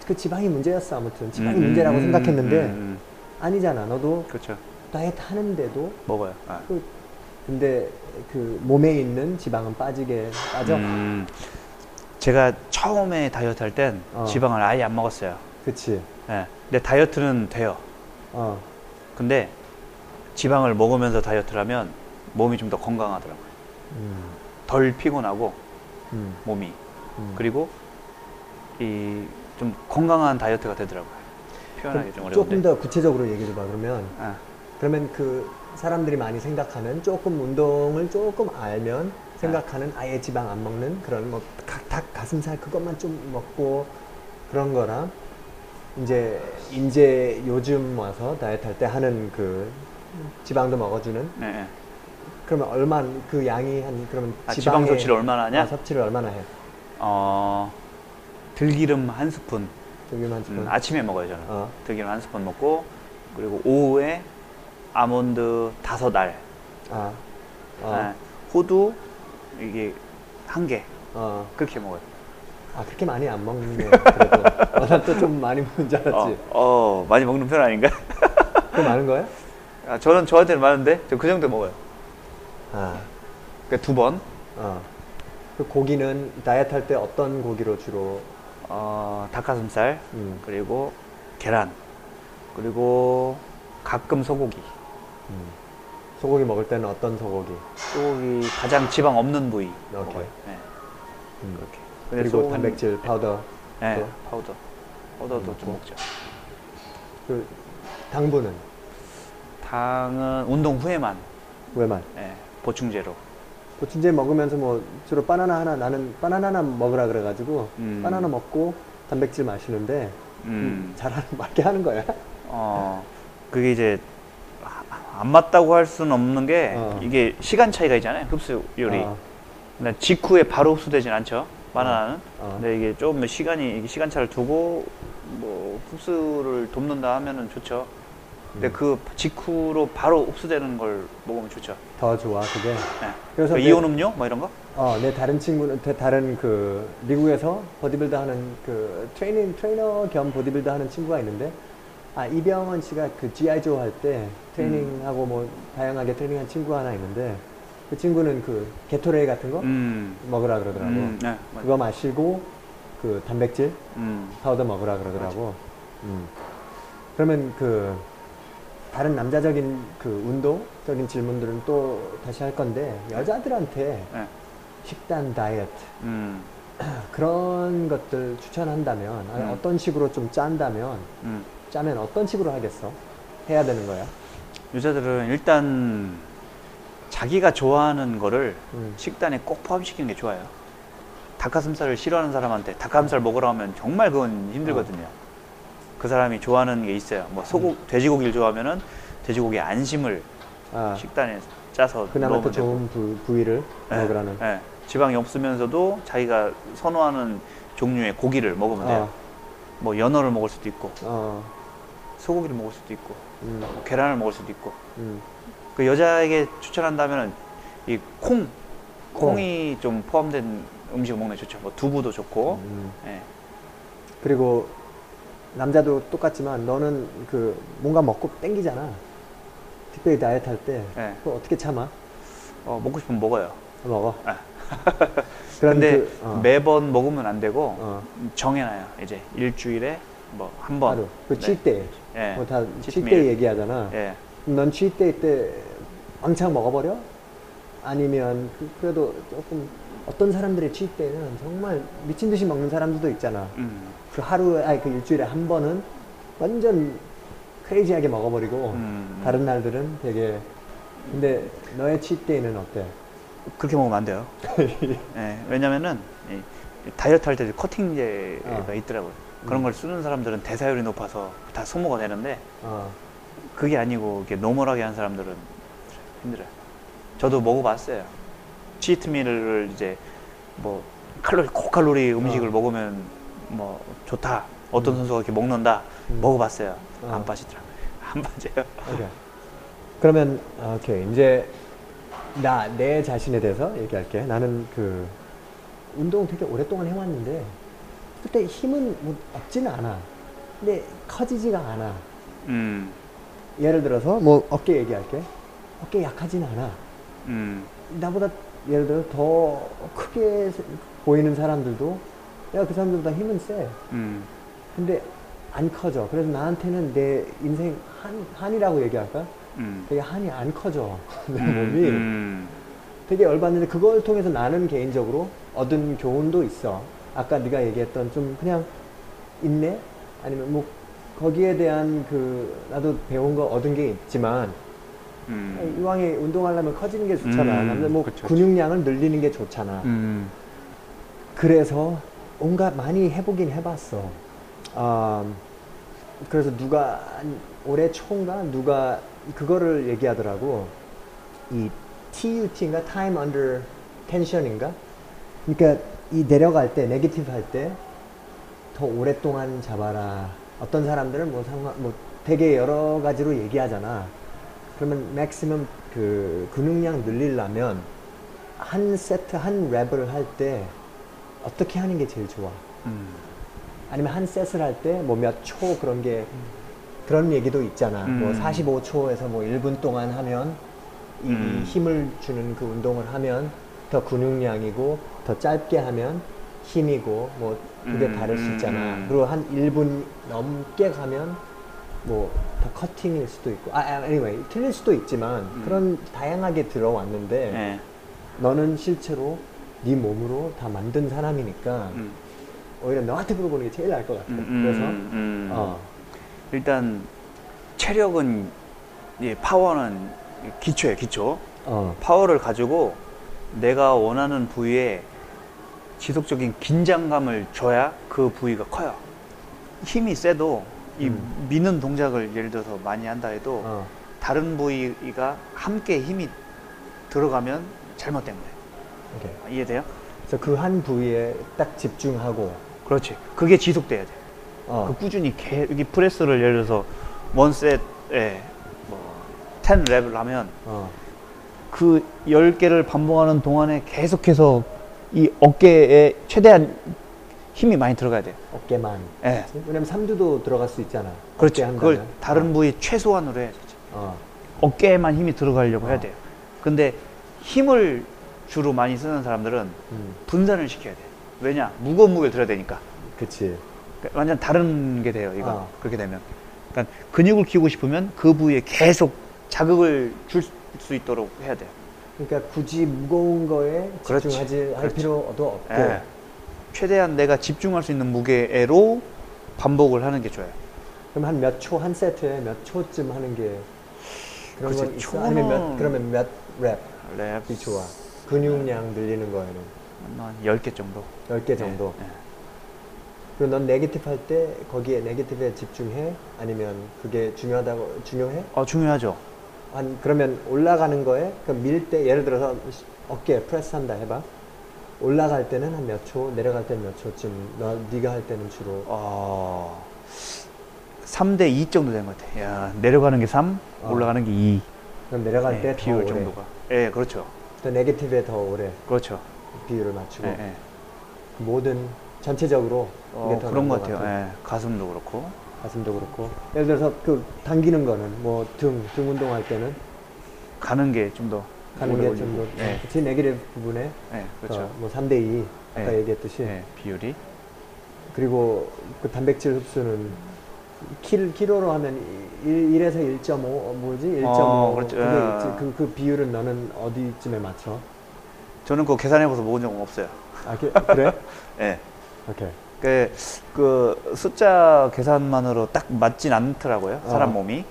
그 지방이 문제였어 아무튼 지방이 음, 문제라고 음, 생각했는데 음, 음. 아니잖아 너도 그렇죠. 다이어트 하는데도 먹어요. 아. 그 근데 그 몸에 있는 지방은 빠지게 빠져 음, 제가 처음에 다이어트 할 땐 어. 지방을 아예 안 먹었어요. 그치 예. 근데 다이어트는 돼요. 어 근데 지방을 먹으면서 다이어트를 하면 몸이 좀 더 건강하더라고요. 음, 덜 피곤하고 음, 몸이 음. 그리고 이 좀 건강한 다이어트가 되더라고요. 표현하기 좀 어려운데. 조금 더 구체적으로 얘기해 봐 그러면 아, 그러면 그 사람들이 많이 생각하는 조금 운동을 조금 알면 생각하는 아예 지방 안 먹는 그런 뭐 닭, 닭 가슴살 그것만 좀 먹고 그런 거랑 이제 이제 요즘 와서 다이어트 할 때 하는 그 지방도 먹어주는 네, 네. 그러면 얼마 그 양이 한 그러면 아, 지방 섭취를 얼마나 하냐? 아, 섭취를 얼마나 해? 어, 들기름 한 스푼. 들기름 한 음, 스푼. 아침에 먹어요 저는. 어. 들기름 한 스푼 먹고 그리고 오후에 아몬드 다섯 알. 아. 어. 네, 호두 이게 한 개. 어. 그렇게 먹어요. 아 그렇게 많이 안 먹네. 그래도 어, 난또좀 많이 먹는 줄 알았지. 어, 어, 많이 먹는 편 아닌가? 그거 많은 거야? 아, 저는 저한테는 많은데 저 그 정도 먹어요. 아. 그러니까 두 번. 어. 그 고기는 다이어트 할 때 어떤 고기로 주로? 어, 닭가슴살 음. 그리고 계란 그리고 가끔 소고기. 음. 소고기 먹을 때는 어떤 소고기? 소고기 가장 지방 없는 부위 오케이. 먹어요. 네, 음. 그렇게. 그리고 소고기- 단백질 파우더. 네, 또? 파우더. 파우더도 음, 좀 또? 먹죠. 그 당분은 당은 운동 후에만 왜만? 예, 보충제로. 보충제 먹으면서 뭐 주로 바나나 하나 나는 바나나 하나 먹으라 그래가지고 음. 바나나 먹고 단백질 마시는데 음. 음, 잘하는 맞게 하는 거야? 어, 그게 이제 아- 안 맞다고 할 수는 없는 게 어. 이게 시간 차이가 있잖아요. 흡수율이. 어, 근데 직후에 바로 흡수되진 않죠. 바나나는. 어. 근데 이게 좀 시간이 시간차를 두고 뭐 흡수를 돕는다 하면은 좋죠. 근데 음. 그 직후로 바로 흡수되는 걸 먹으면 좋죠. 더 좋아 그게. 네. 그래서 그 내- 이온 음료 뭐 이런 거? 어, 내 다른 친구는 대- 다른 그 미국에서 보디빌더 하는 그 트레이닝 트레이너 겸 보디빌더 하는 친구가 있는데 아 이병헌 씨가 그 G.I. Joe 할 때 트레이닝하고 뭐 다양하게 트레이닝한 친구가 하나 있는데 그 친구는 그 게토레이 같은 거 음. 먹으라 그러더라고. 음, 네. 맞- 그거 마시고 그 단백질 음. 파우더 먹으라 그러더라고. 음. 그러면 그 다른 남자적인 그 운동적인 질문들은 또 다시 할 건데 여자들한테 네. 식단 다이어트 음. 그런 것들 추천한다면 아니, 음. 어떤 식으로 좀 짠다면 음. 짜면 어떤 식으로 하겠어? 해야 되는 거야? 여자들은 일단 자기가 좋아하는 거를 음. 식단에 꼭 포함시키는 게 좋아요. 닭가슴살을 싫어하는 사람한테 닭가슴살 먹으라 하면 정말 그건 힘들거든요. 어. 그 사람이 좋아하는 게 있어요. 뭐 소고 돼지고기를 좋아하면은 돼지고기 안심을 아, 식단에 짜서 그나마 더 넣으면 되고. 좋은 부, 부위를 네, 먹으라는. 네. 지방이 없으면서도 자기가 선호하는 종류의 고기를 먹으면 돼요. 어, 뭐 연어를 먹을 수도 있고 어, 소고기를 먹을 수도 있고 음, 뭐 계란을 먹을 수도 있고 음. 그 여자에게 추천한다면은 이 콩, 콩. 콩이 좀 포함된 음식을 먹는 게 좋죠. 뭐 두부도 좋고, 음. 예. 그리고 남자도 똑같지만 너는 그 뭔가 먹고 땡기잖아. 특별히 다이어트 할 때. 예. 그거 어떻게 참아? 어, 먹고 싶으면 먹어요. 먹어. 아. 그런 근데 그, 어, 매번 먹으면 안 되고 어, 정해놔요. 이제 일주일에 뭐 한 번. 하루. 그 네. 칠때. 예. 뭐다 칠때 밀. 얘기하잖아. 예. 넌 칠때 때 왕창 먹어버려? 아니면 그, 그래도 조금 어떤 사람들의 칠때는 정말 미친 듯이 먹는 사람들도 있잖아. 음. 그 하루에 아니 그 일주일에 한 번은 완전 크레이지하게 먹어버리고 음. 다른 날들은 되게 근데 너의 칠때는 어때? 그렇게 먹으면 안 돼요. 예. 왜냐면은 이 다이어트 할 때 커팅제가 어. 있더라고요. 그런 음. 걸 쓰는 사람들은 대사율이 높아서 다 소모가 되는데 어, 그게 아니고 이렇게 노멀하게 한 사람들은 힘들어요. 저도 먹어봤어요. 치트밀을 이제 뭐 칼로리 고칼로리 음식을 어. 먹으면 뭐 좋다. 어떤 선수가 이렇게 먹는다 음. 먹어봤어요. 어. 안 빠지더라고요. 안 빠져요. 오케이. 그러면 오케이 이제 나 내 자신에 대해서 얘기할게. 나는 그 운동 되게 오랫동안 해왔는데 그때 힘은 뭐 없지는 않아. 근데 커지지가 않아. 음, 예를 들어서 뭐 어깨 얘기할게. 어깨 약하진 않아. 음, 나보다 예를 들어 더 크게 보이는 사람들도 야 그 사람들보다 힘은 세. 음, 근데 안 커져. 그래서 나한테는 내 인생 한 한이라고 얘기할까? 음. 되게 한이 안 커져. 내 음, 몸이 음, 되게 열받는데 그걸 통해서 나는 개인적으로 얻은 교훈도 있어. 아까 네가 얘기했던 좀 그냥 인내 아니면 뭐 거기에 대한 그 나도 배운 거 얻은 게 있지만 음, 이왕에 운동하려면 커지는 게 좋잖아. 음, 남자 뭐 그쵸. 근육량을 늘리는 게 좋잖아. 음, 그래서 온갖 많이 해보긴 해봤어. 아, 그래서 누가 한 올해 초인가 누가 그거를 얘기하더라고. 이 TUT인가 Time Under Tension인가? 그러니까 이 내려갈 때 네게티브 할 때 더 오랫동안 잡아라. 어떤 사람들은 뭐 상관 뭐 되게 여러 가지로 얘기하잖아. 그러면 맥시멈 그 근육량 늘리려면 한 세트 한 랩을 할때 어떻게 하는 게 제일 좋아? 음, 아니면 한 셋을 할 때 뭐 몇 초 그런 게 그런 얘기도 있잖아. 음. 뭐 45초에서 뭐 1분 동안 하면 이 음. 힘을 주는 그 운동을 하면 더 근육량이고 더 짧게 하면 힘이고 뭐 그게 음, 다를 수 음, 있잖아. 음. 그리고 한 1분 넘게 가면 뭐 더 커팅일 수도 있고 아 아, anyway 틀릴 수도 있지만 음. 그런 다양하게 들어왔는데 예, 너는 실제로 네 몸으로 다 만든 사람이니까 음, 오히려 너한테 물어보는 게 제일 나을 것 같아. 음, 음, 그래서 음. 어, 일단 체력은 예, 파워는 기초예요, 기초. 어, 파워를 가지고 내가 원하는 부위에 지속적인 긴장감을 줘야 그 부위가 커요. 힘이 세도 이 음. 미는 동작을 예를 들어서 많이 한다 해도 어, 다른 부위가 함께 힘이 들어가면 잘못된 거예요. 오케이. 이해돼요? 그래서 그 한 부위에 딱 집중하고, 그렇지. 그게 지속돼야 돼. 어, 그 꾸준히 개, 여기 프레스를 예를 들어서 원 셋에 뭐 10 랩을 하면 어, 그 10개를 반복하는 동안에 계속해서 이 어깨에 최대한 힘이 많이 들어가야 돼요. 어깨만. 예. 그치? 왜냐면 삼두도 들어갈 수 있잖아. 그렇지. 그걸. 다른 부위 최소한으로 해야죠. 어, 어깨에만 힘이 들어가려고 어. 해야 돼요. 근데 힘을 주로 많이 쓰는 사람들은 음, 분산을 시켜야 돼요. 왜냐? 무거운 무게를 들어야 되니까. 그치. 그러니까 완전 다른 게 돼요, 이거. 어. 그렇게 되면. 그러니까 근육을 키우고 싶으면 그 부위에 계속 자극을 줄 수 있도록 해야 돼요. 그러니까 굳이 무거운 거에 그렇지. 집중하지 할 그렇지. 필요도 없고, 예. 최대한 내가 집중할 수 있는 무게로 반복을 하는 게 좋아요. 그럼 한 몇 초, 한 세트에 몇 초쯤 하는 게 그런 건 있어? 초는- 아니면 몇, 그러면 몇 랩이 랩 좋아? 근육량 늘리는 거에는 한 10개 정도. 10개 정도. 예, 예. 그리고 넌 negative 할 때 거기에 negative에 집중해? 아니면 그게 중요하다고 중요해? 어, 중요하죠. 한 그러면 올라가는 거에 그밀때 예를 들어서 어깨 프레스 한다 해봐. 올라갈 때는 한 몇 초, 내려갈 때는 몇 초쯤. 너 네가 할 때는 주로 어, 3대 2 정도 된 것 같아요. 야, 내려가는 게 3, 어. 올라가는 게 2. 그럼 내려갈 예, 때더 비율. 정도가. 예, 그렇죠. 또 네게티브에 더 오래 그렇죠. 비율을 맞추고 예, 예. 모든 전체적으로 어, 이게 더 그런 나은 것 같아요. 같아. 예, 가슴도 그렇고. 가슴도 그렇고 예를 들어서 그 당기는 거는 뭐 등 등 운동할 때는 가는 게 좀 더. 가는 오래 게 걸리고. 좀더 예, 그치 네게티브 부분에 예, 그렇죠. 뭐 3대 2 아까 예. 얘기했듯이 예, 비율이. 그리고 그 단백질 흡수는 킬, 키로로 하면 1, 1에서 1.5 어, 뭐지? 1.5 어, 그렇죠. 예. 그, 그 비율은 너는 어디쯤에 맞춰? 저는 그거 계산해봐서 먹은 적은 없어요. 아, 그, 그래? 예. 오케이. 그, 그 숫자 계산만으로 딱 맞진 않더라고요. 사람 어. 몸이.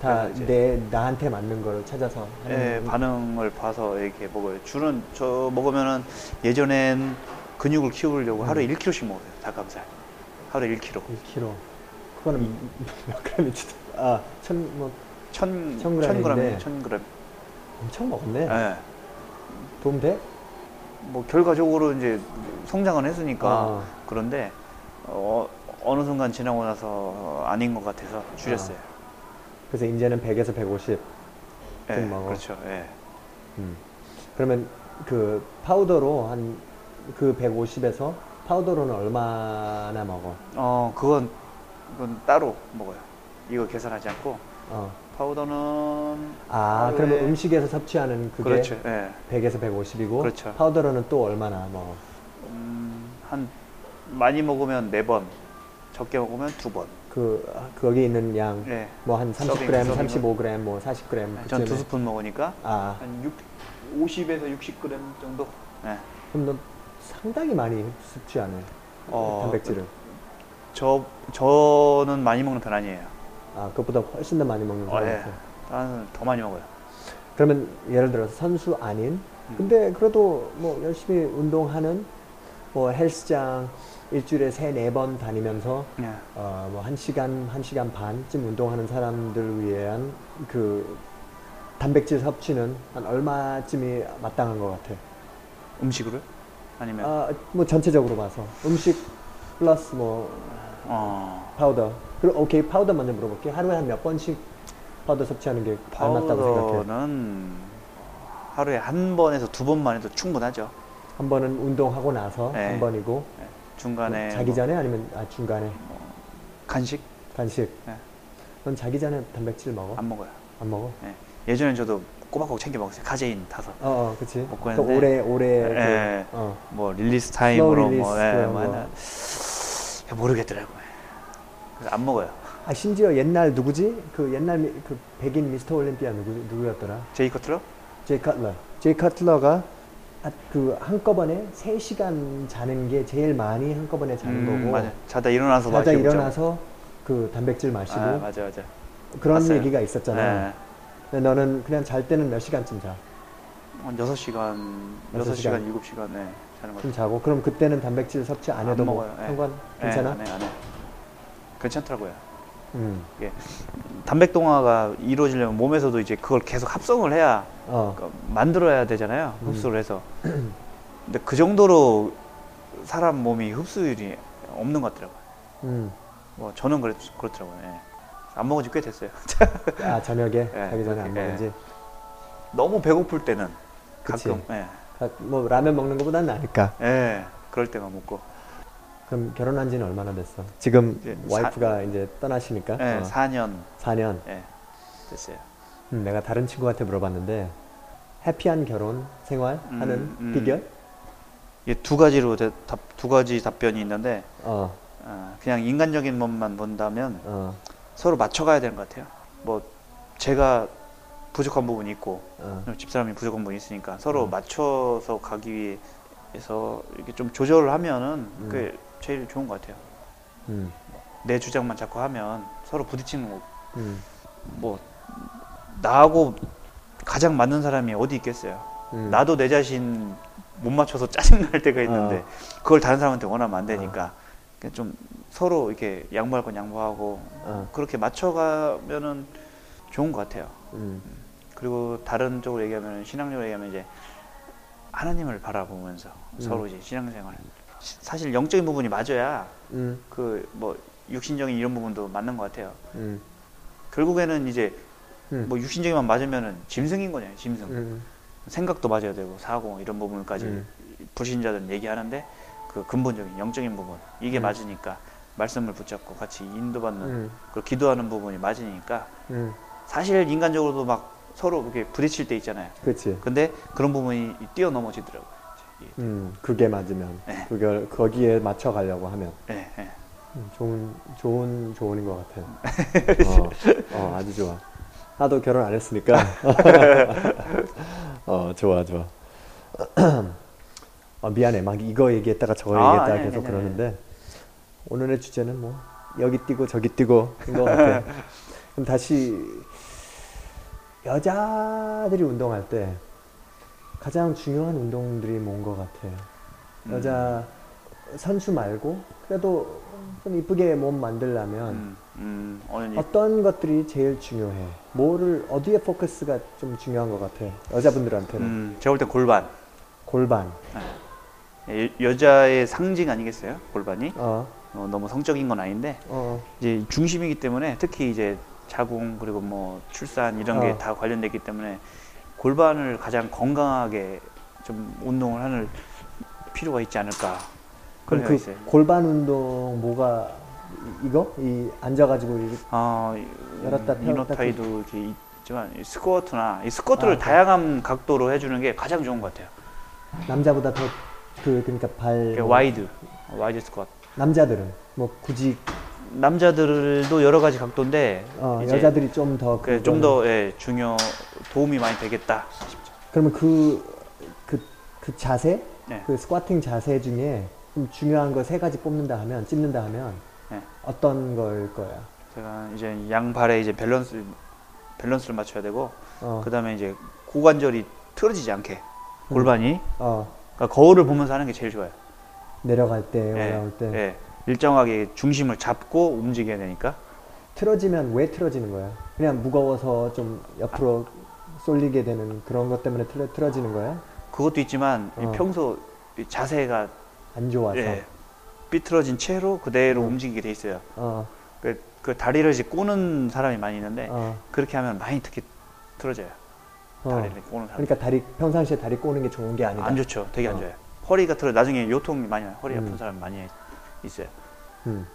다 내 나한테 맞는 거를 찾아서 예, 반응을 봐서 이렇게 먹어요. 주는 저 먹으면은 예전엔 근육을 키우려고 하루에 음. 1kg씩 먹어요. 닭가슴살. 하루에 1kg. 1kg. 그거는 몇 그램이지? 아, 천, 뭐, 천, 천천 그램인데. 그램, 천 그램. 엄청 먹었네. 예. 도움 돼? 뭐 결과적으로 이제 성장은 했으니까 아. 그런데 어, 어느 순간 지나고 나서 아닌 것 같아서 줄였어요. 그래서 이제는 100에서 150. 예, 좀 먹어. 그렇죠. 예. 음. 그러면 그 파우더로 한 그 150에서 파우더로는 얼마나 먹어? 어, 그건 그건 따로 먹어요. 이거 계산하지 않고 어. 파우더는 아, 하루에- 그러면 음식에서 섭취하는 그게 그렇죠. 예. 100에서 150이고 그렇죠. 파우더로는 또 얼마나 먹어? 음, 한 많이 먹으면 네 번, 적게 먹으면 두 번. 그 거기 있는 양 예. 뭐한 서빙, 30g, 서빙은? 35g, 뭐 40g 전두 스푼 먹으니까 아, 한 6, 50에서 60g 정도. 예. 그럼 너 상당히 많이 섭취하네. 어, 단백질을. 저 저는 많이 먹는 편 아니에요. 아, 그것보다 훨씬 더 많이 먹는 어, 사람 예. 나는 더 많이 먹어요. 그러면 예를 들어서 선수 아닌 음. 근데 그래도 뭐 열심히 운동하는 뭐 헬스장 일주일에 세 네 번 다니면서 예. 어 뭐 한 시간 한 시간 반쯤 운동하는 사람들 위한 그 단백질 섭취는 한 얼마쯤이 마땅한 것 같아? 음식으로? 아니면 아 뭐 전체적으로 봐서 음식 플러스 뭐 어, 파우더. 그럼 오케이 파우더 먼저 물어볼게. 하루에 한 몇 번씩 파우더 섭취하는 게 알맞다고 생각해? 파우더는 하루에 한 번에서 두 번만 해도 충분하죠. 한 번은 운동하고 나서 네. 한 번이고 예. 중간에 뭐 자기 뭐 전에 아니면 아 중간에 간식 간식. 네. 넌 자기 전에 단백질 먹어? 안 먹어요. 안 먹어? 예. 예전엔 저도 꼬박꼬박 챙겨 먹었어요. 카제인 타서. 어, 어 그치. 먹고 또 했는데. 오래 오래 예. 그, 어 뭐 release time으로 release, 뭐, 예, 뭐. 뭐 모르겠더라고요. 그래서 안 먹어요. 아 심지어 옛날 누구지? 그 옛날 미- 그 백인 미스터 올림피아 누구 누구였더라? 제이 커틀러? 제이 커틀러. 제이 커틀러가 아, 그 한꺼번에 3시간 자는 게 제일 많이 한꺼번에 자는 거고 음, 맞아. 자다 일어나서 마시고 일어나서 그 단백질 마시고 아, 맞아 맞아. 그런 봤어요. 얘기가 있었잖아. 예. 근데 너는 그냥 잘 때는 몇 시간쯤 자? 한 6시간, 여섯 6시간, 시간. 7시간 네, 자는 거 좀 자고 그럼 그때는 단백질 섭취 안 안 해도 뭐 먹어요. 예. 상관 괜찮아? 네, 안 해. 괜찮더라고요. 음. 이게 단백 동화가 이루어지려면 몸에서도 이제 그걸 계속 합성을 해야 어. 그러니까 만들어야 되잖아요. 음. 흡수를 해서. 근데 그 정도로 사람 몸이 흡수율이 없는 것 같더라고요. 음. 뭐 저는 그렇, 그렇더라고요. 예. 안 먹은 지 꽤 됐어요. 아 저녁에 예, 자기 전에 안 예. 먹는지. 너무 배고플 때는 그치. 가끔 예. 아, 뭐 라면 먹는 것보다는 나니까. 예. 그럴 때만 먹고. 그럼 결혼한 지는 얼마나 됐어? 지금 이제 와이프가 이제 떠나시니까 예, 어, 4년 4년. 예. 됐어요. 음, 내가 다른 친구한테 물어봤는데 해피한 결혼 생활 음, 하는 음. 비결? 이게 두 가지로 대- 답, 두 가지 답변이 있는데 어, 어, 그냥 인간적인 것만 본다면 어, 서로 맞춰가야 되는 것 같아요. 뭐 제가 부족한 부분이 있고 어. 집사람이 부족한 부분이 있으니까 서로 음. 맞춰서 가기 위해서 이렇게 좀 조절을 하면은 음. 그게 제일 좋은 것 같아요. 음, 내 주장만 자꾸 하면 서로 부딪히는 거. 음, 뭐 나하고 가장 맞는 사람이 어디 있겠어요. 음. 나도 내 자신 못 맞춰서 짜증 날 때가 있는데 어. 그걸 다른 사람한테 원하면 안 되니까 그냥 좀 서로 이렇게 양보할 건 양보하고 어. 그렇게 맞춰가면은 좋은 것 같아요. 음, 그리고 다른 쪽으로 얘기하면 신앙적으로 얘기하면 이제 하나님을 바라보면서 음. 서로 이제 신앙생활 시- 사실 영적인 부분이 맞아야 음, 그뭐 육신적인 이런 부분도 맞는 것 같아요. 음, 결국에는 이제 음. 뭐 육신적인만 맞으면은 짐승인 거잖아요. 짐승. 음, 생각도 맞아야 되고 사고 이런 부분까지 음. 불신자들은 얘기하는데 그 근본적인 영적인 부분 이게 음. 맞으니까 말씀을 붙잡고 같이 인도받는 음, 그리고 기도하는 부분이 맞으니까 음, 사실 인간적으로도 막 서로 그렇게 부딪힐 때 있잖아요. 그렇지. 근데 그런 부분이 뛰어넘어지더라고요. 이제. 음, 그게 맞으면 네. 그걸 거기에 맞춰 가려고 하면 예, 예. 음, 좋은 좋은 조언인 것 같아요. 어, 어, 아주 좋아. 나도 결혼 안 했으니까. 어, 좋아, 좋아. 어, 미안해. 막 이거 얘기했다가 저거 아, 얘기했다가 아니, 계속 아니, 아니, 그러는데 오늘의 주제는 뭐 여기 뛰고 저기 뛰고 인것 같아. 그럼 다시 여자들이 운동할 때 가장 중요한 운동들이 뭔 것 같아. 음. 여자 선수 말고 그래도 좀 이쁘게 몸 만들려면 음, 음, 이- 어떤 것들이 제일 중요해? 뭐를 어디에 포커스가 좀 중요한 것 같아? 여자분들한테는 음, 제가 볼 때 골반. 골반. 여- 여자의 상징 아니겠어요? 골반이 어, 어, 너무 성적인 건 아닌데 어, 이제 중심이기 때문에 특히 이제 자궁 그리고 뭐 출산 이런 게 어. 다 관련됐기 때문에 골반을 가장 건강하게 좀 운동을 하는 필요가 있지 않을까 그럼 그 있어요. 골반 운동 뭐가 이- 이거 이 앉아가지고 이- 아, 열었다 펴었다 이너타이도 이렇게 있지만 이 스쿼트나 이 스쿼트를 아, 그- 다양한 각도로 해주는 게 가장 좋은 것 같아요. 남자보다 더 그 그러니까 발그 뭐, 와이드, 와이드 스쿼트. 남자들은 뭐 굳이 남자들도 여러 가지 각도인데 어, 이제 여자들이 좀 더그좀더 예, 중요 도움이 많이 되겠다. 그러면 그, 그, 그 자세, 네. 그 squatting 자세 중에 좀 중요한 거 세 가지 뽑는다 하면, 찝는다 하면 네. 어떤 걸 거야? 제가 이제 양발에 이제 밸런스 밸런스를 맞춰야 되고 어, 그다음에 이제 고관절이 틀어지지 않게 골반이 어, 그러니까 거울을 보면서 하는 게 제일 좋아요. 내려갈 때, 예, 올라올 때. 예. 일정하게 중심을 잡고 움직여야 되니까 틀어지면 왜 틀어지는 거야? 그냥 무거워서 좀 옆으로 쏠리게 되는 그런 것 때문에 틀어, 틀어지는 거야? 그것도 있지만 이 어. 평소 이 자세가 안 좋아서. 예, 삐뚤어진 채로 그대로 음. 움직이게 돼 있어요. 어, 그, 그 다리를 이제 꼬는 사람이 많이 있는데 어, 그렇게 하면 많이 특히 틀어져요. 어. 다리를 꼬는 사람. 그러니까 다리, 평상시에 다리 꼬는 게 좋은 게 아니다. 안 좋죠. 되게 안 어. 좋아요. 허리가 틀어 나중에 요통이 많이 와요. 허리 아픈 음. 사람 많이 있어요. 음.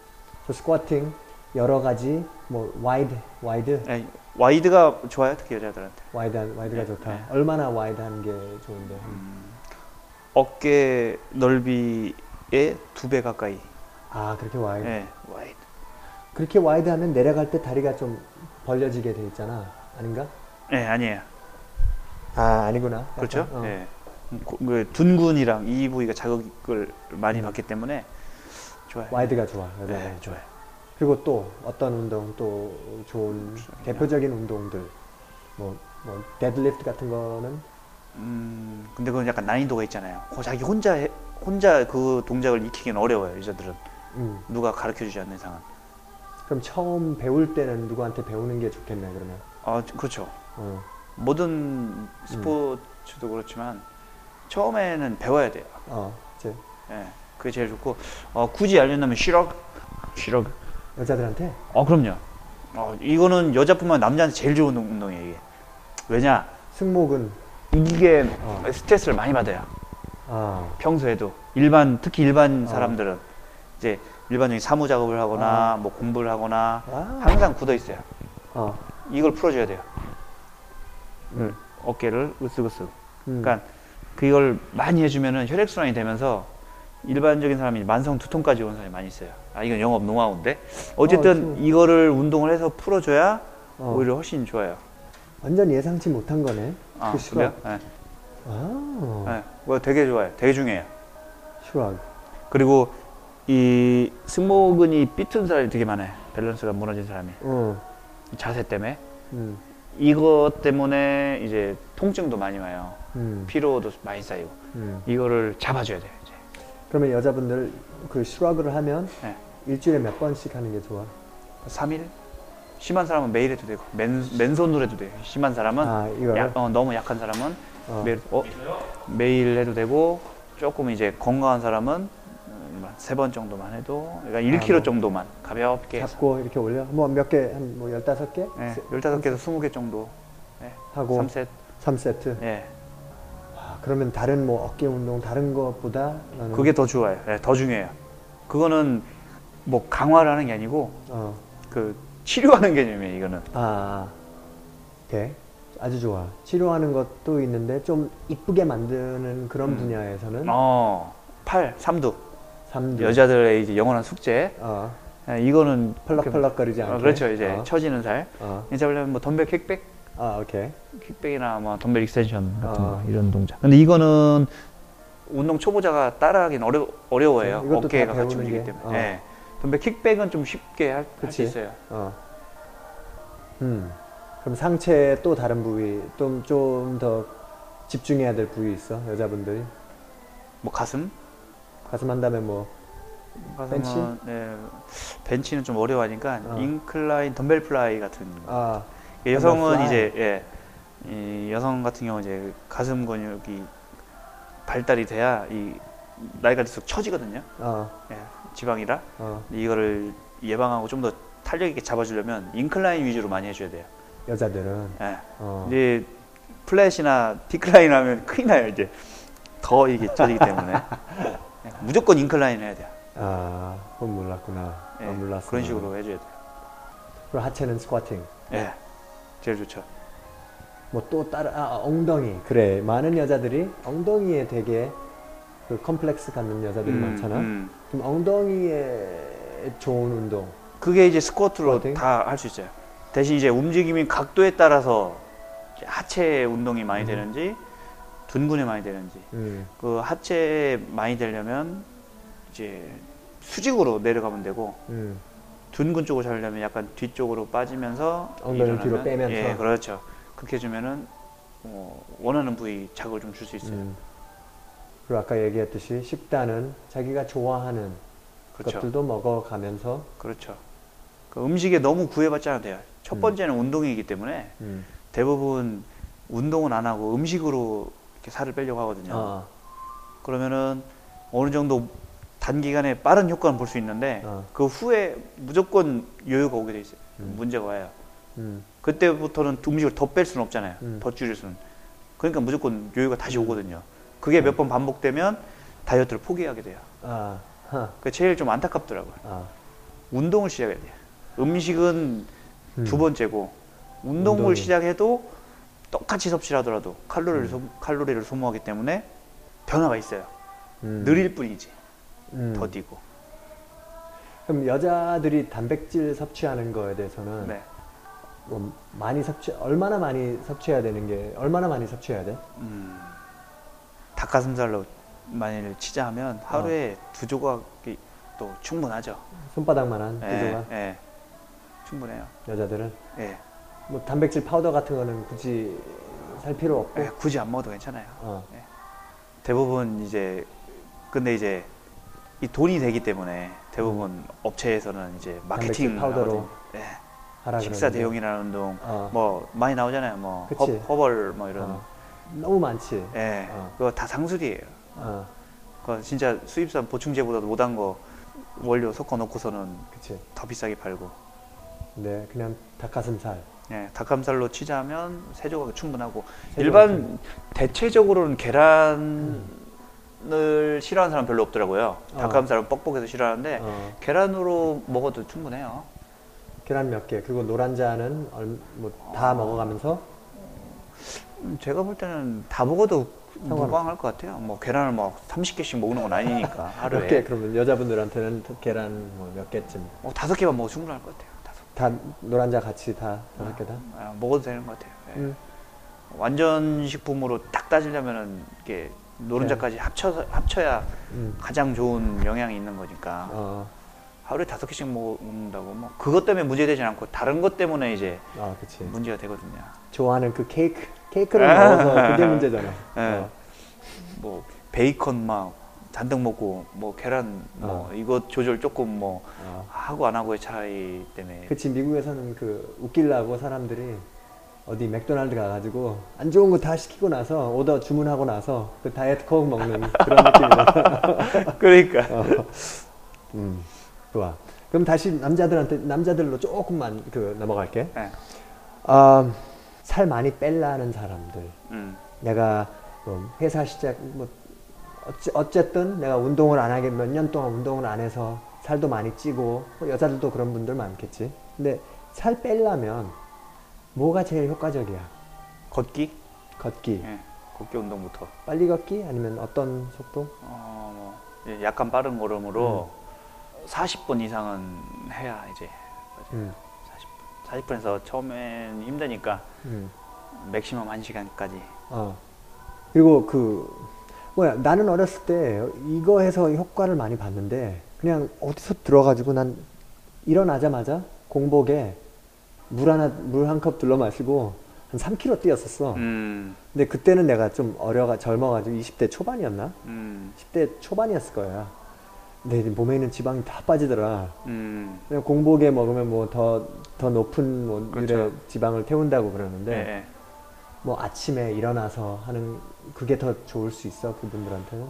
그 squatting, 여러 가지, 뭐, wide, wide, 예, wide가 좋아요. 특히 여자들한테. wide, wide가 네, 좋다. 네. 얼마나 wide 하는 게 좋은데? 음, 어깨 넓이의 두 배 가까이. 아, 그렇게 wide. 예, wide. 그렇게 wide 하면 내려갈 때 다리가 좀 벌려지게 돼 있잖아. 아닌가? 예, 아니에요. 아, 아니구나. 약간, 그렇죠? 어. 예. 고- 그 둔근이랑 이 부위가 자극을 많이 받기 때문에 좋아요. wide가 좋아. 여자는. 네, 좋아요. 그리고 또 어떤 운동 또 좋은 대표적인 운동들 뭐, 뭐 데드리프트 같은 거는 음, 근데 그건 약간 난이도가 있잖아요. 어, 자기 혼자 해- 혼자 그 동작을 익히기는 어려워요. 여자들은 음, 누가 가르쳐 주지 않는 이상은. 그럼 처음 배울 때는 누구한테 배우는 게 좋겠네 그러면 아, 그렇죠. 어, 모든 스포츠도 그렇지만 처음에는 배워야 돼요. 어 이제 예, 그게 제일 좋고 어, 굳이 알려면 shrug, 쉬럭. 여자들한테 어, 그럼요. 어, 이거는 여자뿐만 아니라 남자한테 제일 좋은 운동이에요. 이게. 왜냐? 승모근 이게 어. 스트레스를 많이 받아요. 아 평소에도 일반 특히 일반 어. 사람들은 이제 일반적인 사무 작업을 하거나 뭐 공부를 하거나 아. 항상 굳어 있어요. 어, 이걸 풀어줘야 돼요. 음. 어깨를 으쓱으쓱. 음. 그러니까 그걸 많이 해주면은 혈액 순환이 되면서 일반적인 사람이 만성 두통까지 오는 사람이 많이 있어요. 아 이건 영업 노하우인데 어쨌든 어, 이거를 운동을 해서 풀어줘야 어, 오히려 훨씬 좋아요. 완전 예상치 못한 거네 아 그 그래요? 네. 아 네. 그거 되게 좋아요. 되게 중요해요. 슈락 그리고 이 승모근이 삐튼 사람이 되게 많아요. 밸런스가 무너진 사람이 어, 이 자세 때문에 음, 이것 때문에 이제 통증도 많이 와요. 음, 피로도 많이 쌓이고 음. 이거를 잡아줘야 돼요. 그러면 여자분들 그 슈락을 하면 네. 일주일에 몇 번씩 하는 게 좋아? 3일? 심한 사람은 매일 해도 되고 맨, 맨손으로 해도 돼요. 심한 사람은 아 이거를 약- 어, 너무 약한 사람은 어. 매일, 어? 매일 해도 되고 조금 이제 건강한 사람은 세 번 정도만 해도 그러니까 1kg 뭐. 정도만 가볍게 잡고 이렇게 올려? 뭐 몇 개? 한뭐 15개? 네, 15개에서 20개 정도 하고 3세트 3세트? 예. 아, 그러면 다른 뭐 어깨 운동 다른 것보다 그게 더 좋아요. 예, 더 중요해요. 그거는 뭐 강화를 하는 게 아니고 어. 그 치료하는 개념이에요, 이거는. 아, 아. 오케이. 아주 좋아. 치료하는 것도 있는데 좀 이쁘게 만드는 그런 음. 분야에서는 어, 팔, 삼두. 삼두. 여자들의 이제 영원한 숙제. 어, 예, 이거는 펄럭펄럭거리지 않게. 어, 그렇죠. 이제 어, 처지는 살. 어. 원래 뭐 덤벨 킥백, 아, 오케이. kickback이나 뭐 덤벨 extension 같은 어. 거 이런 동작. 근데 이거는 운동 초보자가 따라하기는 어려, 어려워요. 그렇죠. 이것도 어깨가 다 같이 배우는 움직이기 게. 때문에. 어. 예. 덤벨 kickback은 좀 쉽게 할 수 그치. 있어요. 어. 음. 그럼 상체에 또 다른 부위, 좀 좀 더 집중해야 될 부위 있어? 여자분들이? 뭐 가슴, 가슴 한다면 뭐 벤치? 네, 벤치는 좀 어려워하니까 어. incline 덤벨 fly 같은 거. 아, 여성은 fly. 이제 예, 이 여성 같은 경우 이제 가슴 근육이 발달이 돼야 이 나이가 들수록 처지거든요. 어, 예, 지방이라 어, 이거를 예방하고 좀 더 탄력 있게 잡아주려면 incline 위주로 많이 해줘야 돼요. 여자들은. 예. 어, 이제 flat이나 decline 하면 큰일 나요 이제 더 이게 처지기 때문에 예, 무조건 incline 해야 돼요. 아, 그건 몰랐구나. 예, 어, 몰랐어. 그런 식으로 해줘야 돼요. 그리고 하체는 스쿼팅. 예, 제일 좋죠. 뭐 또 다른 아 엉덩이 그래 많은 여자들이 엉덩이에 되게 그 컴플렉스 갖는 여자들이 음, 많잖아. 음. 그럼 엉덩이에 좋은 운동. 그게 이제 스쿼트로? 다 할 수 있어요. 대신 이제 움직임이 각도에 따라서 하체 운동이 많이 음. 되는지 둔근에 많이 되는지 음, 그 하체에 많이 되려면 이제 수직으로 내려가면 되고 음, 둔근 쪽으로 잡으려면 약간 뒤쪽으로 빠지면서 엉덩이를 뒤로 빼면서. 예 그렇죠 그렇게 해주면은 어, 원하는 부위 자극을 좀 줄 수 있어요 음. 그리고 아까 얘기했듯이 식단은 자기가 좋아하는 그렇죠 것들도 먹어가면서. 그렇죠 그 음식에 너무 구애받지 않아도 돼요 첫 음. 번째는 운동이기 때문에 음. 대부분 운동은 안 하고 음식으로 이렇게 살을 빼려고 하거든요 어, 그러면은 어느 정도 단기간에 빠른 효과는 볼 수 있는데 어. 그 후에 무조건 요요가 오게 돼 있어요 음. 문제가 와요 음, 그때부터는 음식을 더 뺄 수는 없잖아요. 음. 더 줄일 수는. 그러니까 무조건 요요가 다시 오거든요. 그게 음. 몇번 반복되면 다이어트를 포기하게 돼요. 아, 하, 그 제일 좀 안타깝더라고요. 아. 운동을 시작해야 돼요. 음식은 음. 두 번째고 운동을 운동이. 시작해도 똑같이 섭취를 하더라도 칼로리를 음. 소, 칼로리를 소모하기 때문에 변화가 있어요. 음. 느릴 뿐이지. 음. 더디고. 그럼 여자들이 단백질 섭취하는 거에 대해서는 네. 뭐 많이 섭취 얼마나 많이 섭취해야 되는 게 얼마나 많이 섭취해야 돼? 음, 닭가슴살로 만일 치자하면 하루에 어. 두 조각이 또 충분하죠. 손바닥만한 예, 비조가 예. 충분해요. 여자들은 예. 뭐 단백질 파우더 같은 거는 굳이 살 필요 없고 예, 굳이 안 먹어도 괜찮아요. 어, 대부분 이제 근데 이제 이 돈이 되기 때문에 대부분 업체에서는 이제 마케팅 음. 파우더로. 하라 식사 그러는데. 대용이라는 운동 어, 뭐 많이 나오잖아요. 뭐 허, 그치. 허 벌 뭐 이런 어. 너무 많지. 예. 어. 그거 다 상술이에요. 어, 그거 진짜 수입산 보충제보다도 못한 거 원료 섞어 놓고서는 그치. 더 비싸게 팔고 네, 그냥 닭가슴살. 예, 닭가슴살로 치자면 세 조각이 충분하고 세 일반 대체적으로는 계란 을 싫어하는 사람 별로 없더라고요. 어. 닭가슴살은 뻑뻑해서 싫어하는데 어, 계란으로 먹어도 충분해요. 계란 몇 개. 그리고 노란자는 뭐다 먹어가면서 음, 제가 볼 때는 다 먹어도 상관없- 무방할 것 같아요. 뭐 계란을 막 30개씩 먹는 건 아니니까 하루에 몇 개. 그러면 여자분들한테는 계란 뭐 몇 개쯤. 어, 다섯 개만 먹어 도 충분할 것 같아요. 다섯 다 노란자 같이 다 다섯 개 다. 아, 먹어도 되는 것 같아요. 예. 음. 완전 식품으로 딱 따지려면은 이게 노른자까지 합쳐서 합쳐야 음. 가장 좋은 영향이 있는 거니까 어, 하루에 다섯 개씩 먹는다고 뭐 그것 때문에 문제되지 않고 다른 것 때문에 이제 아, 그치. 문제가 되거든요. 좋아하는 그 케이크, 케이크를 먹어서 그게 문제잖아. 예. 어, 뭐 베이컨 막 잔뜩 먹고 뭐 계란 뭐 어. 이것 조절 조금 뭐 어. 하고 안 하고의 차이 때문에 그치, 미국에서는 그 웃기려고 사람들이 어디 맥도날드 가가지고 안 좋은 거 다 시키고 나서 오더 주문하고 나서 그 다이어트 콕 먹는 그런 느낌이잖아. 그러니까 어. 음, 좋아. 그럼 다시 남자들한테, 남자들로 조금만 그 넘어갈게. 예. 아, 살 많이 뺄라는 사람들. 음, 내가 뭐 회사 시작 뭐 어찌, 어쨌든 내가 운동을 안 하게 몇 년 동안 운동을 안 해서 살도 많이 찌고 뭐 여자들도 그런 분들 많겠지. 근데 살 빼려면 뭐가 제일 효과적이야? 걷기? 걷기, 예. 걷기 운동부터. 빨리 걷기? 아니면 어떤 속도? 어, 뭐 이제 약간 빠른 걸음으로 40분 이상은 해야 이제 음, 40분. 40분에서 처음엔 힘드니까 음, 맥시멈 1시간까지. 어. 그리고 그 뭐야 나는 어렸을 때 이거 해서 효과를 많이 봤는데 그냥 어디서 들어가지고 난 일어나자마자 공복에 물 하나 물 한 컵 둘러 마시고 한 3km 뛰었었어. 음, 근데 그때는 내가 좀 어려가 젊어가지고 20대 초반이었나? 음, 10대 초반이었을 거야. 근데 이제 몸에 있는 지방이 다 빠지더라. 음, 그냥 공복에 먹으면 뭐 더더 높은 뭐 그렇죠. 지방을 태운다고 네. 그러는데 예. 뭐 아침에 일어나서 하는 그게 더 좋을 수 있어 그분들한테는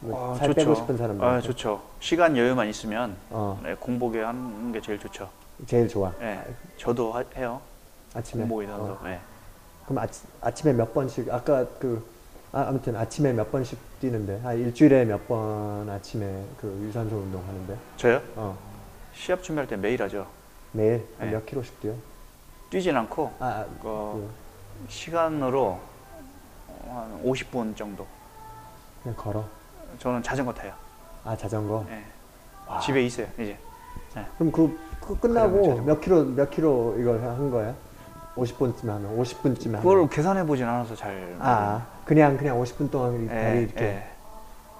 뭐 아, 살 빼고 싶은 사람들. 아, 좋죠. 시간 여유만 있으면 어, 네, 공복에 하는 게 제일 좋죠. 제일 좋아. 네, 저도 하- 해요. 아침에. 공복 유산소. 어. 네. 그럼 아치, 아침에 몇 번씩 아까 그 아, 아무튼 아침에 몇 번씩 뛰는데 아, 일주일에 몇 번 아침에 그 유산소 운동 하는데 저요? 어 시합 준비할 때 매일 하죠. 매일 한 네. 몇 킬로씩 뛰어? 뛰진 않고 아, 아 어, 시간으로 한 50분 정도. 그냥 걸어. 저는 자전거 타요. 아 자전거. 네. 와. 집에 있어요. 이제. 그럼 그, 그 끝나고. 몇 킬로 몇 킬로 이걸 한 거야? 50분쯤 하면 50분쯤 하면. 그걸 계산해 보진 않아서 잘. 아 그냥 그냥 50분 동안 이 예, 다리 이렇게 예.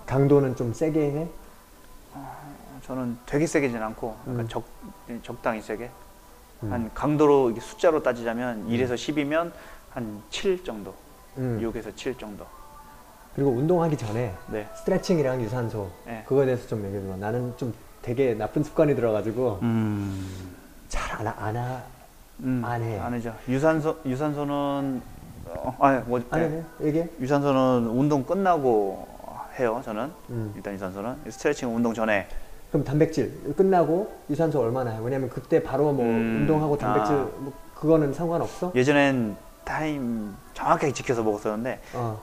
강도는 좀 세게 해? 저는 되게 세게진 않고 약간 음. 적, 적당히 세게. 음. 한 강도로 이게 숫자로 따지자면 1에서 10이면 한 7 정도. 음. 6에서 7 정도. 그리고 운동하기 전에 네. 스트레칭이랑 유산소 네. 그거에 대해서 좀 얘기해 줘. 나는 좀 되게 나쁜 습관이 들어가지고 음. 잘안 하. 음, 안 해. 안 해죠. 유산소 유산소는 어, 아니 뭐안 네. 해? 얘기해? 유산소는 운동 끝나고 해요. 저는 음. 일단 유산소는 스트레칭 운동 전에 그럼 단백질 끝나고 유산소 얼마나 해? 왜냐면 그때 바로 뭐 음. 운동하고 단백질 아. 뭐 그거는 상관없어? 예전엔 타임 정확하게 지켜서 먹었었는데 어.